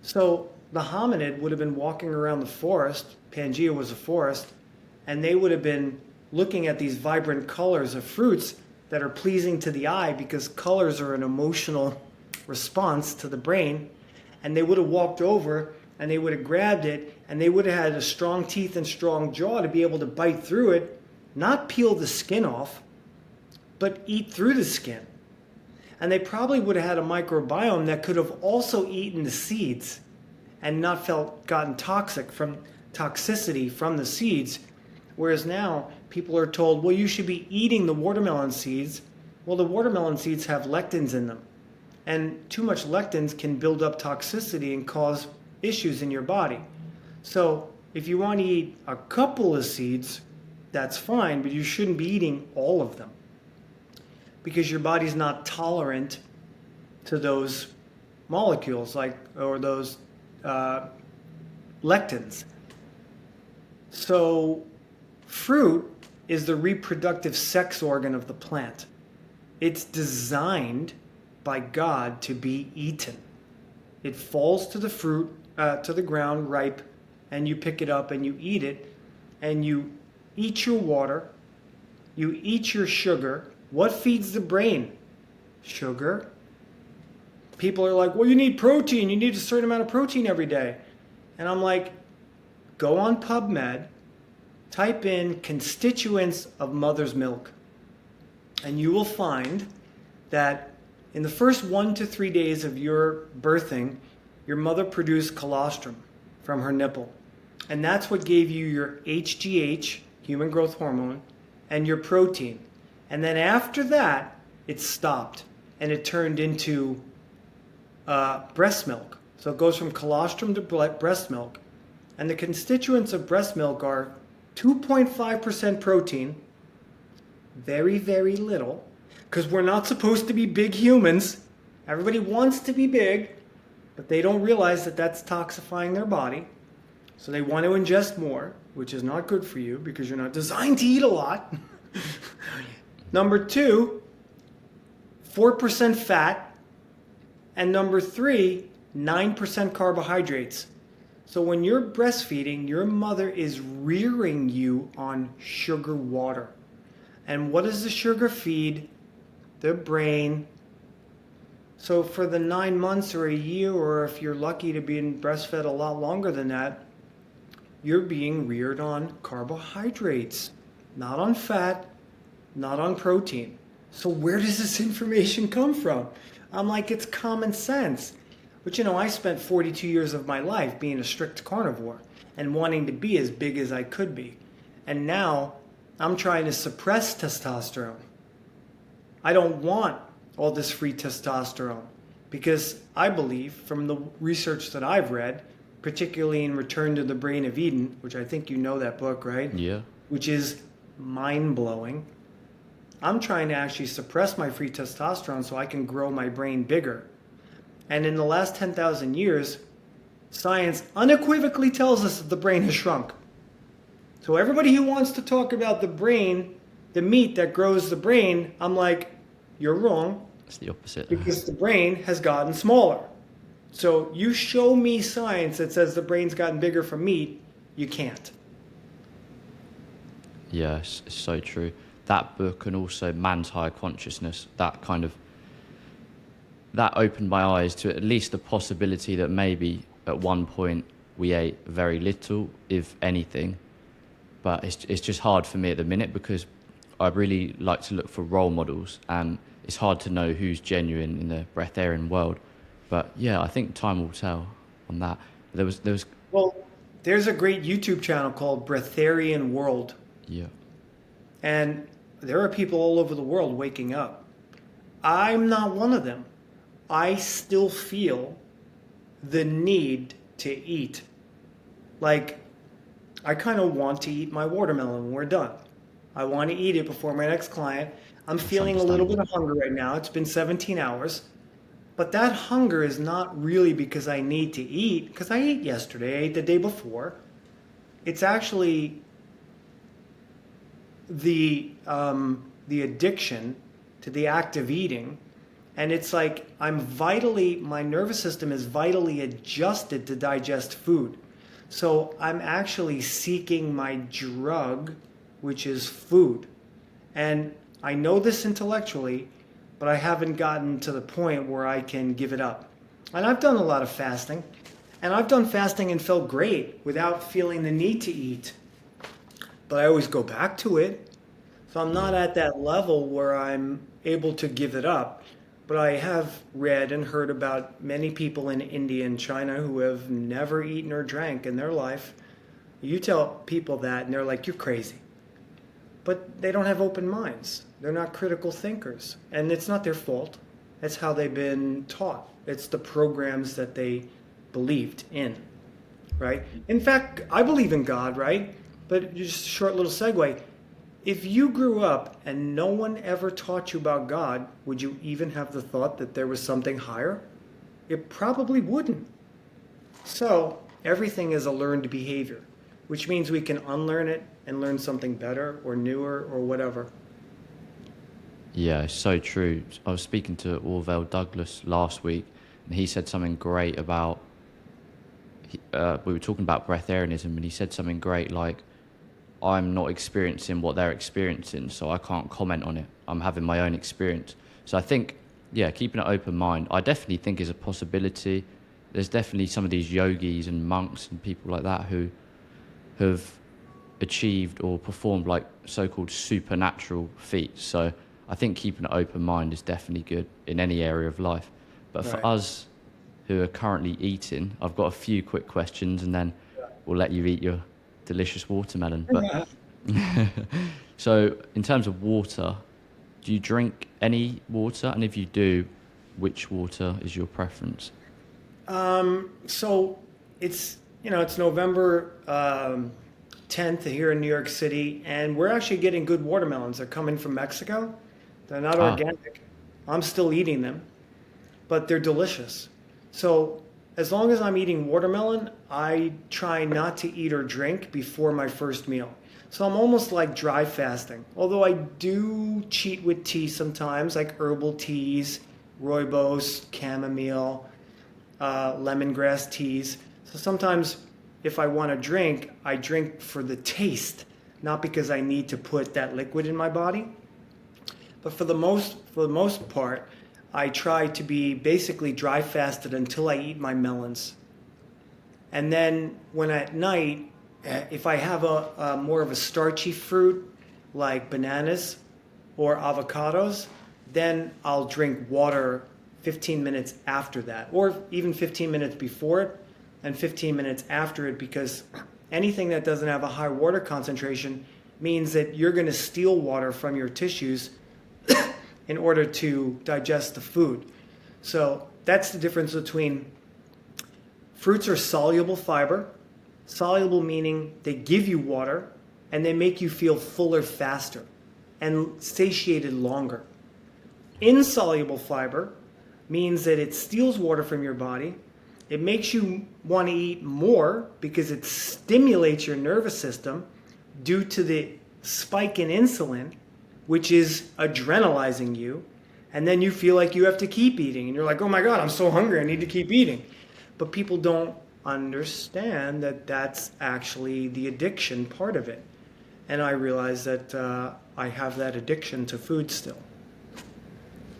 So the hominid would have been walking around the forest, Pangea was a forest, and they would have been looking at these vibrant colors of fruits that are pleasing to the eye because colors are an emotional response to the brain. And they would have walked over and they would have grabbed it and they would have had a strong teeth and strong jaw to be able to bite through it, not peel the skin off, but eat through the skin. And they probably would have had a microbiome that could have also eaten the seeds and not felt gotten toxic from toxicity from the seeds. Whereas now people are told, well, you should be eating the watermelon seeds. Well, the watermelon seeds have lectins in them. And too much lectins can build up toxicity and cause issues in your body. So if you want to eat a couple of seeds, that's fine, but you shouldn't be eating all of them because your body's not tolerant to those molecules like or those uh, lectins. So fruit is the reproductive sex organ of the plant. It's designed by God to be eaten. It falls to the fruit, uh, to the ground ripe, and you pick it up and you eat it, and you eat your water, You eat your sugar. What feeds the brain? Sugar. People are like, well, you need protein. You need a certain amount of protein every day. And I'm like, go on PubMed, type in constituents of mother's milk, and you will find that in the first one to three days of your birthing, your mother produced colostrum from her nipple. And that's what gave you your HGH, human growth hormone, and your protein. And then after that, it stopped and it turned into uh, breast milk. So it goes from colostrum to breast milk. And the constituents of breast milk are 2.5% protein, very, very little, because we're not supposed to be big humans. Everybody wants to be big, but they don't realize that that's toxifying their body. So they want to ingest more, which is not good for you because you're not designed to eat a lot. number two, 4% fat. And number three, 9% carbohydrates. So when you're breastfeeding, your mother is rearing you on sugar water. And what does the sugar feed? The brain. So for the nine months or a year, or if you're lucky to be breastfed a lot longer than that, you're being reared on carbohydrates, not on fat, not on protein. So where does this information come from? I'm like, it's common sense. But you know, I spent 42 years of my life being a strict carnivore and wanting to be as big as I could be. And now I'm trying to suppress testosterone. I don't want all this free testosterone because I believe from the research that I've read, particularly in Return to the Brain of Eden, which I think you know that book, right? Yeah. Which is mind blowing. I'm trying to actually suppress my free testosterone so I can grow my brain bigger. And in the last 10,000 years, science unequivocally tells us that the brain has shrunk. So everybody who wants to talk about the brain, the meat that grows the brain, I'm like, you're wrong. It's the opposite. Because the brain has gotten smaller. So you show me science that says the brain's gotten bigger from meat, you can't. Yeah, it's, it's so true. That book and also Man's Higher Consciousness, that kind of that opened my eyes to at least the possibility that maybe at one point we ate very little, if anything. But it's, it's just hard for me at the minute because I really like to look for role models and it's hard to know who's genuine in the breatharian world. But yeah, I think time will tell on that. There was, there was. Well, there's a great YouTube channel called Breatharian World. Yeah. And there are people all over the world waking up. I'm not one of them. I still feel the need to eat. Like, I kind of want to eat my watermelon when we're done. I want to eat it before my next client. I'm That's feeling a little bit of hunger right now. It's been 17 hours. But that hunger is not really because I need to eat, because I ate yesterday, I ate the day before. It's actually the, um, the addiction to the act of eating and it's like I'm vitally, my nervous system is vitally adjusted to digest food. So I'm actually seeking my drug, which is food. And I know this intellectually, but I haven't gotten to the point where I can give it up. And I've done a lot of fasting. And I've done fasting and felt great without feeling the need to eat. But I always go back to it. So I'm not at that level where I'm able to give it up. But I have read and heard about many people in India and China who have never eaten or drank in their life. You tell people that, and they're like, you're crazy. But they don't have open minds. They're not critical thinkers. And it's not their fault. It's how they've been taught, it's the programs that they believed in, right? In fact, I believe in God, right? But just a short little segue if you grew up and no one ever taught you about God, would you even have the thought that there was something higher? It probably wouldn't. So, everything is a learned behavior, which means we can unlearn it and learn something better or newer or whatever. Yeah, so true. I was speaking to Orville Douglas last week, and he said something great about. Uh, we were talking about breatharianism, and he said something great like I'm not experiencing what they're experiencing, so I can't comment on it. I'm having my own experience. So I think, yeah, keeping an open mind, I definitely think is a possibility. There's definitely some of these yogis and monks and people like that who have achieved or performed like so-called supernatural feats. So I think keeping an open mind is definitely good in any area of life. But Right. for us who are currently eating, I've got a few quick questions and then we'll let you eat your delicious watermelon. But so in terms of water, do you drink any water? And if you do, which water is your preference? Um, so it's you know it's November um, 10th here in New York City, and we're actually getting good watermelons. They're coming from Mexico. They're not Ah. organic. I'm still eating them, but they're delicious. So as long as I'm eating watermelon, I try not to eat or drink before my first meal. So I'm almost like dry fasting. Although I do cheat with tea sometimes, like herbal teas, rooibos, chamomile, uh, lemongrass teas. So sometimes if I want to drink, I drink for the taste, not because I need to put that liquid in my body. But for the most for the most part, I try to be basically dry fasted until I eat my melons. And then when at night, eh, if I have a, a more of a starchy fruit like bananas or avocados, then I'll drink water 15 minutes after that, or even 15 minutes before it and 15 minutes after it, because anything that doesn't have a high water concentration means that you're going to steal water from your tissues in order to digest the food. So that's the difference between fruits are soluble fiber, soluble meaning they give you water and they make you feel fuller faster and satiated longer. Insoluble fiber means that it steals water from your body. It makes you want to eat more because it stimulates your nervous system due to the spike in insulin, which is adrenalizing you. And then you feel like you have to keep eating. And you're like, oh my God, I'm so hungry, I need to keep eating. But people don't understand that that's actually the addiction part of it. And I realize that uh, I have that addiction to food still.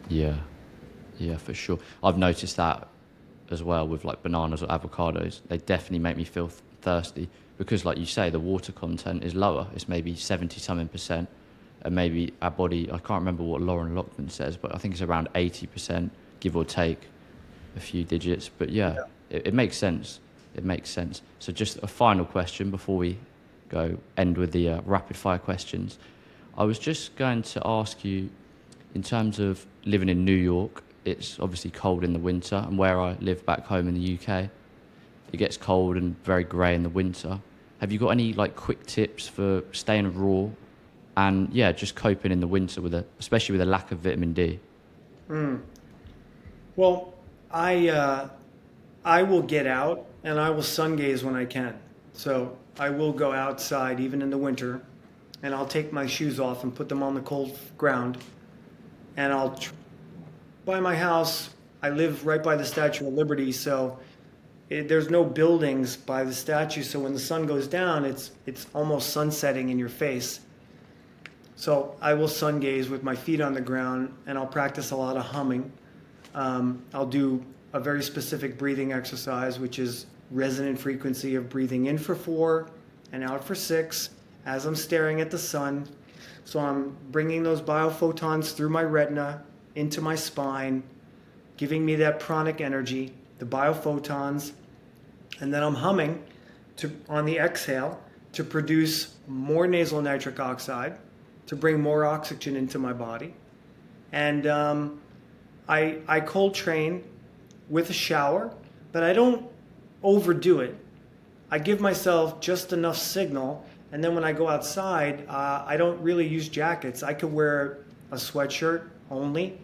Yeah, yeah, for sure. I've noticed that as well with like bananas or avocados. They definitely make me feel th- thirsty because, like you say, the water content is lower. It's maybe seventy something percent, and maybe our body. I can't remember what Loren Lockman says, but I think it's around eighty percent, give or take a few digits. But yeah, Yeah. It, it makes sense. It makes sense. So just a final question before we go end with the uh, rapid fire questions. I was just going to ask you, in terms of living in New York, it's obviously cold in the winter, and where I live back home in the UK, it gets cold and very grey in the winter. Have you got any like quick tips for staying raw, and yeah, just coping in the winter with a, especially with a lack of vitamin D? Well, I uh, I will get out and I will sun gaze when I can. So I will go outside even in the winter, and I'll take my shoes off and put them on the cold ground, and I'll tr- by my house. I live right by the Statue of Liberty, so it, there's no buildings by the statue. So when the sun goes down, it's it's almost sunsetting in your face. So I will sun gaze with my feet on the ground, and I'll practice a lot of humming. Um, I'll do a very specific breathing exercise, which is resonant frequency of breathing in for four and out for six as I'm staring at the sun. So I'm bringing those biophotons through my retina into my spine, giving me that pranic energy, the biophotons, and then I'm humming to, on the exhale to produce more nasal nitric oxide, to bring more oxygen into my body. And um, I, I cold train with a shower, but I don't overdo it. I give myself just enough signal, and then when I go outside, uh, I don't really use jackets. I could wear a sweatshirt only,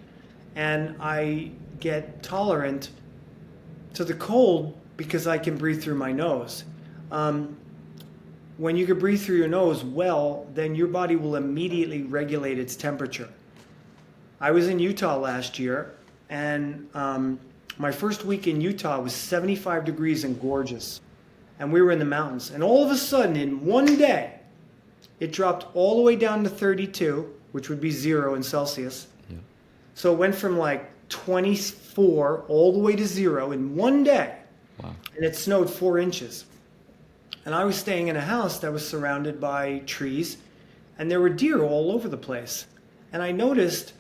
and I get tolerant to the cold because I can breathe through my nose. Um, when you can breathe through your nose well, then your body will immediately regulate its temperature. I was in Utah last year, and um, my first week in Utah was 75 degrees and gorgeous. And we were in the mountains. And all of a sudden, in one day, it dropped all the way down to 32, which would be zero in Celsius. Yeah. So it went from like 24 all the way to zero in one day. Wow. And it snowed four inches. And I was staying in a house that was surrounded by trees, and there were deer all over the place. And I noticed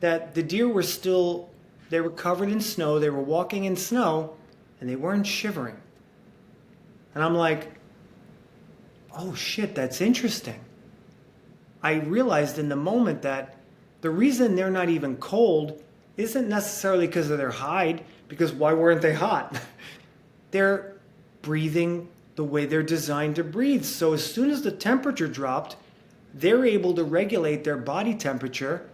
that the deer were still, they were covered in snow, they were walking in snow, and they weren't shivering. And I'm like, oh shit, that's interesting. I realized in the moment that the reason they're not even cold isn't necessarily because of their hide, because why weren't they hot? they're breathing the way they're designed to breathe. So as soon as the temperature dropped, they're able to regulate their body temperature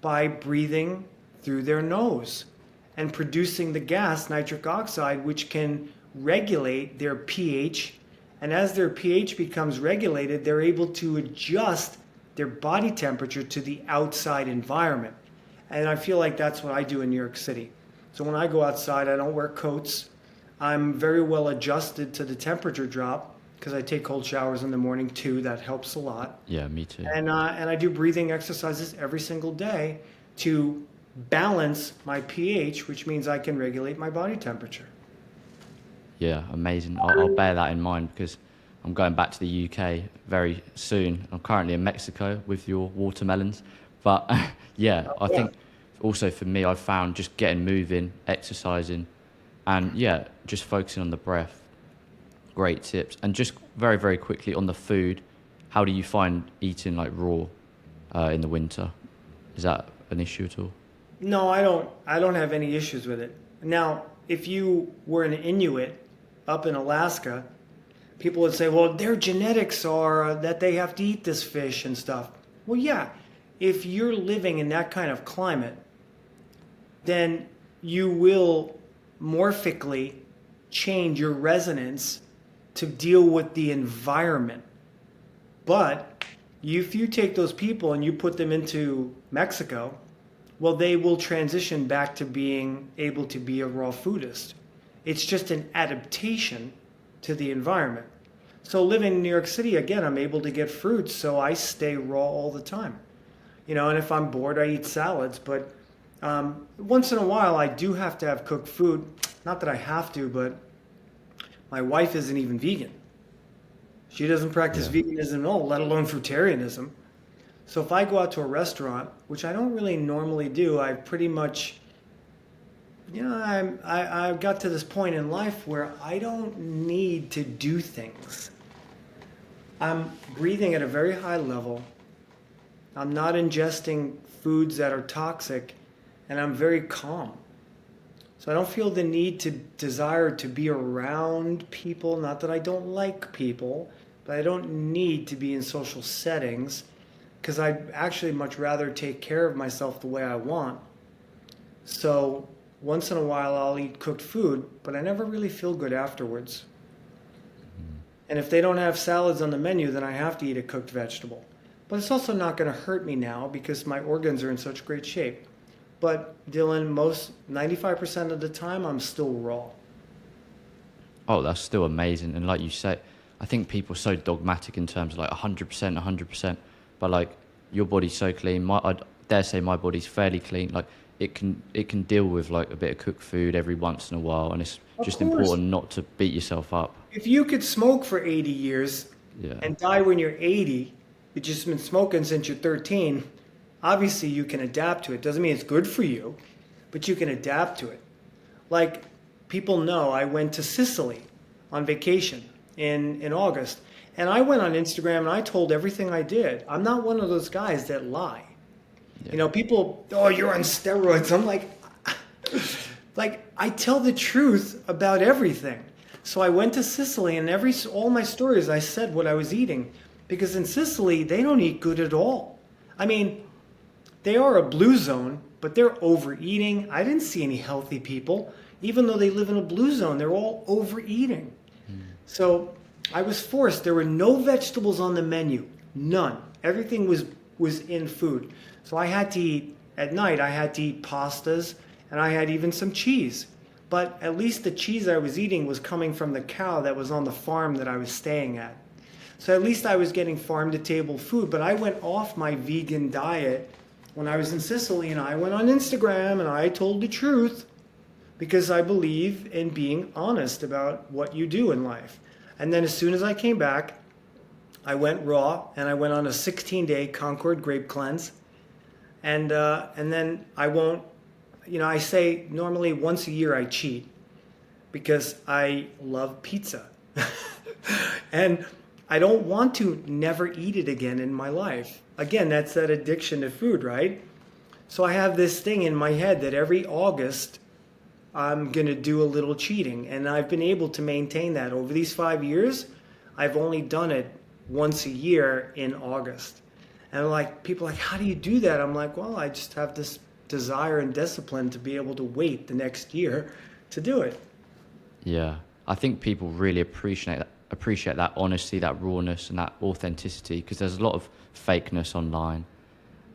by breathing through their nose and producing the gas nitric oxide, which can regulate their pH. And as their pH becomes regulated, they're able to adjust their body temperature to the outside environment. And I feel like that's what I do in New York City. So when I go outside, I don't wear coats. I'm very well adjusted to the temperature drop because I take cold showers in the morning too. That helps a lot. Yeah, me too. And, uh, and I do breathing exercises every single day to balance my pH, which means I can regulate my body temperature. Yeah, amazing. I'll, I'll bear that in mind because I'm going back to the UK very soon. I'm currently in Mexico with your watermelons. But yeah, I think also for me, I've found just getting moving, exercising, and yeah, just focusing on the breath. Great tips. And just very, very quickly on the food, how do you find eating like raw uh, in the winter? Is that an issue at all? No, I don't. I don't have any issues with it. Now, if you were an Inuit up in Alaska, people would say, "Well, their genetics are that they have to eat this fish and stuff." Well, yeah. If you're living in that kind of climate, then you will morphically change your resonance to deal with the environment. But if you take those people and you put them into Mexico, well, they will transition back to being able to be a raw foodist. It's just an adaptation to the environment. So living in New York City, again, I'm able to get fruits, so I stay raw all the time. You know, and if I'm bored, I eat salads. But um, once in a while, I do have to have cooked food. Not that I have to, but my wife isn't even vegan. She doesn't practice Yeah. veganism at all, let alone fruitarianism. So if I go out to a restaurant, which I don't really normally do, I pretty much, you know, I'm, I, I've got to this point in life where I don't need to do things. I'm breathing at a very high level. I'm not ingesting foods that are toxic, and I'm very calm. So I don't feel the need to desire to be around people. Not that I don't like people, but I don't need to be in social settings because I'd actually much rather take care of myself the way I want. So once in a while I'll eat cooked food, but I never really feel good afterwards. Mm-hmm. And if they don't have salads on the menu, then I have to eat a cooked vegetable. But it's also not going to hurt me now because my organs are in such great shape. But Dylan, most 95% of the time, I'm still raw. Oh, that's still amazing. And like you say, I think people are so dogmatic in terms of like 100%, 100%. But like your body's so clean. My, I dare say my body's fairly clean. Like it can, it can deal with like a bit of cooked food every once in a while. And it's Of just course. important not to beat yourself up. If you could smoke for 80 years Yeah. and die when you're 80, you've just been smoking since you're 13, obviously you can adapt to it. Doesn't mean it's good for you, but you can adapt to it. Like people know, I went to Sicily on vacation in, in August, and I went on Instagram and I told everything I did. I'm not one of those guys that lie. You know, people, oh, you're on steroids. I'm like, like I tell the truth about everything. So I went to Sicily, and every all my stories I said what I was eating, because in Sicily they don't eat good at all. I mean, they are a blue zone, but they're overeating. I didn't see any healthy people, even though they live in a blue zone. They're all overeating. Hmm. So I was forced. There were no vegetables on the menu, none. Everything was was in food. So I had to eat at night. I had to eat pastas, and I had even some cheese. But at least the cheese I was eating was coming from the cow that was on the farm that I was staying at. So at least I was getting farm to table food, but I went off my vegan diet when I was in Sicily and I went on Instagram and I told the truth because I believe in being honest about what you do in life. And then as soon as I came back, I went raw and I went on a 16 day Concord grape cleanse. And, uh, and then I won't, you know, I say normally once a year I cheat because I love pizza. and I don't want to never eat it again in my life. Again, that's that addiction to food, right? So I have this thing in my head that every August I'm going to do a little cheating. And I've been able to maintain that. Over these five years, I've only done it once a year in August. And like people like, how do you do that? I'm like, well, I just have this desire and discipline to be able to wait the next year to do it. Yeah, I think people really appreciate that, appreciate that honesty, that rawness, and that authenticity because there's a lot of fakeness online.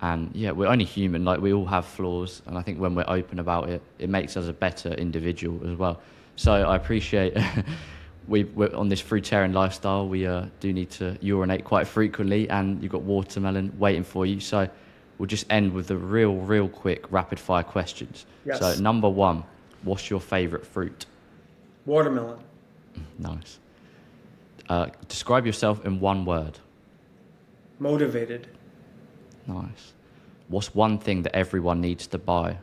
And yeah, we're only human. Like we all have flaws, and I think when we're open about it, it makes us a better individual as well. So I appreciate we we're on this fruitarian lifestyle. We uh, do need to urinate quite frequently, and you've got watermelon waiting for you. So we'll just end with the real, real quick rapid fire questions. Yes. So number one, what's your favourite fruit? Watermelon. Nice. Uh, describe yourself in one word. Motivated. Nice. What's one thing that everyone needs to buy?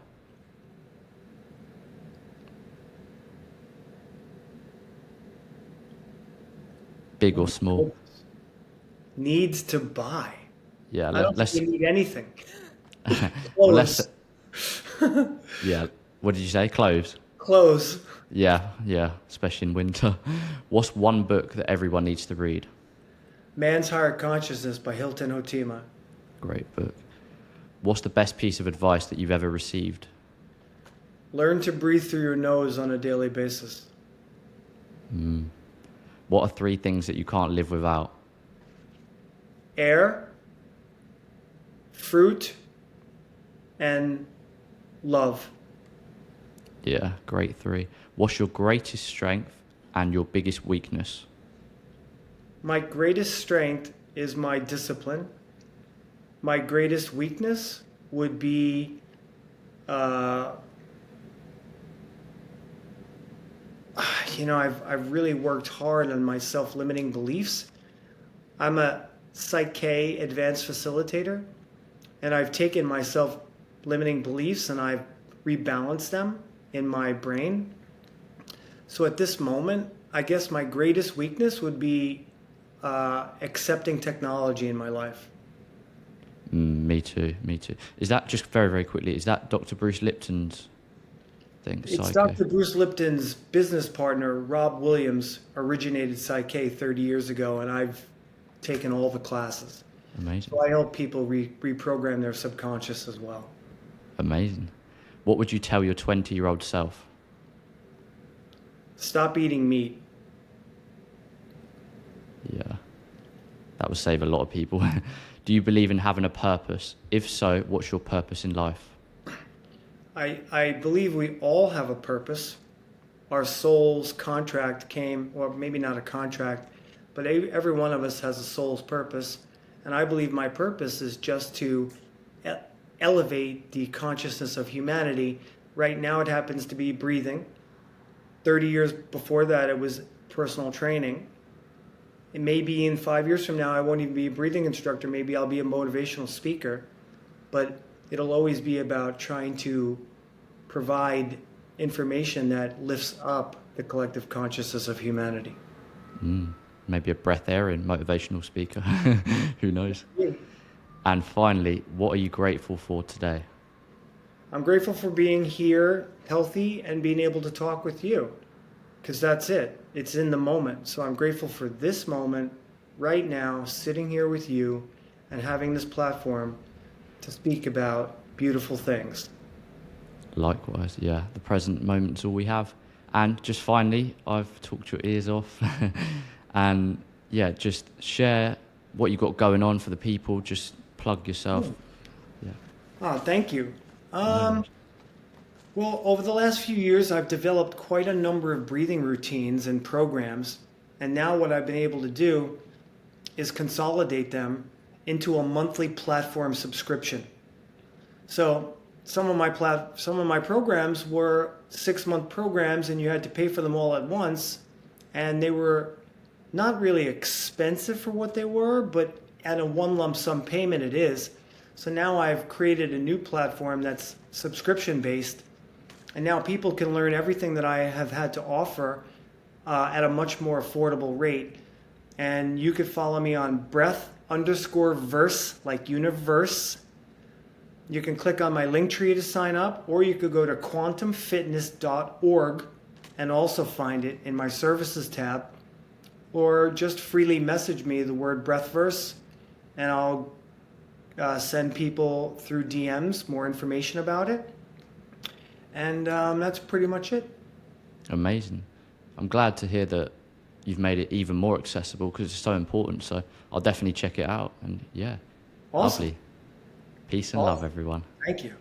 Big or small? Needs to buy. Yeah, I don't let's. need anything. Clothes. yeah. What did you say? Clothes. Clothes. Yeah, yeah, especially in winter. What's one book that everyone needs to read? Man's Higher Consciousness by Hilton Hotema. Great book. What's the best piece of advice that you've ever received? Learn to breathe through your nose on a daily basis. Hmm. What are three things that you can't live without? Air, fruit, and love. Yeah, great three. What's your greatest strength and your biggest weakness? My greatest strength is my discipline. My greatest weakness would be uh, you know, I've, I've really worked hard on my self limiting beliefs. I'm a Psych-K advanced facilitator, and I've taken my self limiting beliefs and I've rebalanced them in my brain. So at this moment, I guess my greatest weakness would be uh, accepting technology in my life. Mm, me too, me too. Is that just very, very quickly? Is that Dr. Bruce Lipton's thing? It's Psycho? Dr. Bruce Lipton's business partner, Rob Williams, originated Psych-K 30 years ago, and I've taken all the classes. Amazing, So I help people re- reprogram their subconscious as well. amazing. What would you tell your 20 year old self? Stop eating meat. Yeah, that would save a lot of people. Do you believe in having a purpose? If so, what's your purpose in life? I, I believe we all have a purpose. Our soul's contract came, or maybe not a contract, but every one of us has a soul's purpose. And I believe my purpose is just to elevate the consciousness of humanity. Right now, it happens to be breathing. 30 years before that, it was personal training. It may be in five years from now, I won't even be a breathing instructor. Maybe I'll be a motivational speaker. But it'll always be about trying to provide information that lifts up the collective consciousness of humanity. Mm, maybe a breatharian motivational speaker. Who knows? And finally, what are you grateful for today? I'm grateful for being here, healthy, and being able to talk with you because that's it. It's in the moment. So I'm grateful for this moment right now, sitting here with you and having this platform to speak about beautiful things. Likewise, yeah. The present moment's all we have. And just finally, I've talked your ears off. and yeah, just share what you've got going on for the people. Just plug yourself. Yeah. Oh, thank you. Um, well, over the last few years, I've developed quite a number of breathing routines and programs. And now, what I've been able to do is consolidate them into a monthly platform subscription. So some of my plat- some of my programs were six month programs, and you had to pay for them all at once, and they were not really expensive for what they were, but at a one lump sum payment, it is. So now I've created a new platform that's subscription based, and now people can learn everything that I have had to offer uh, at a much more affordable rate. And you could follow me on breath underscore verse, like universe. You can click on my link tree to sign up, or you could go to quantumfitness.org and also find it in my services tab, or just freely message me the word breathverse, and I'll uh, send people through DMs more information about it. And um, that's pretty much it. Amazing. I'm glad to hear that you've made it even more accessible because it's so important. So I'll definitely check it out. And yeah, Awesome. lovely. Peace and Awesome. love, everyone. Thank you.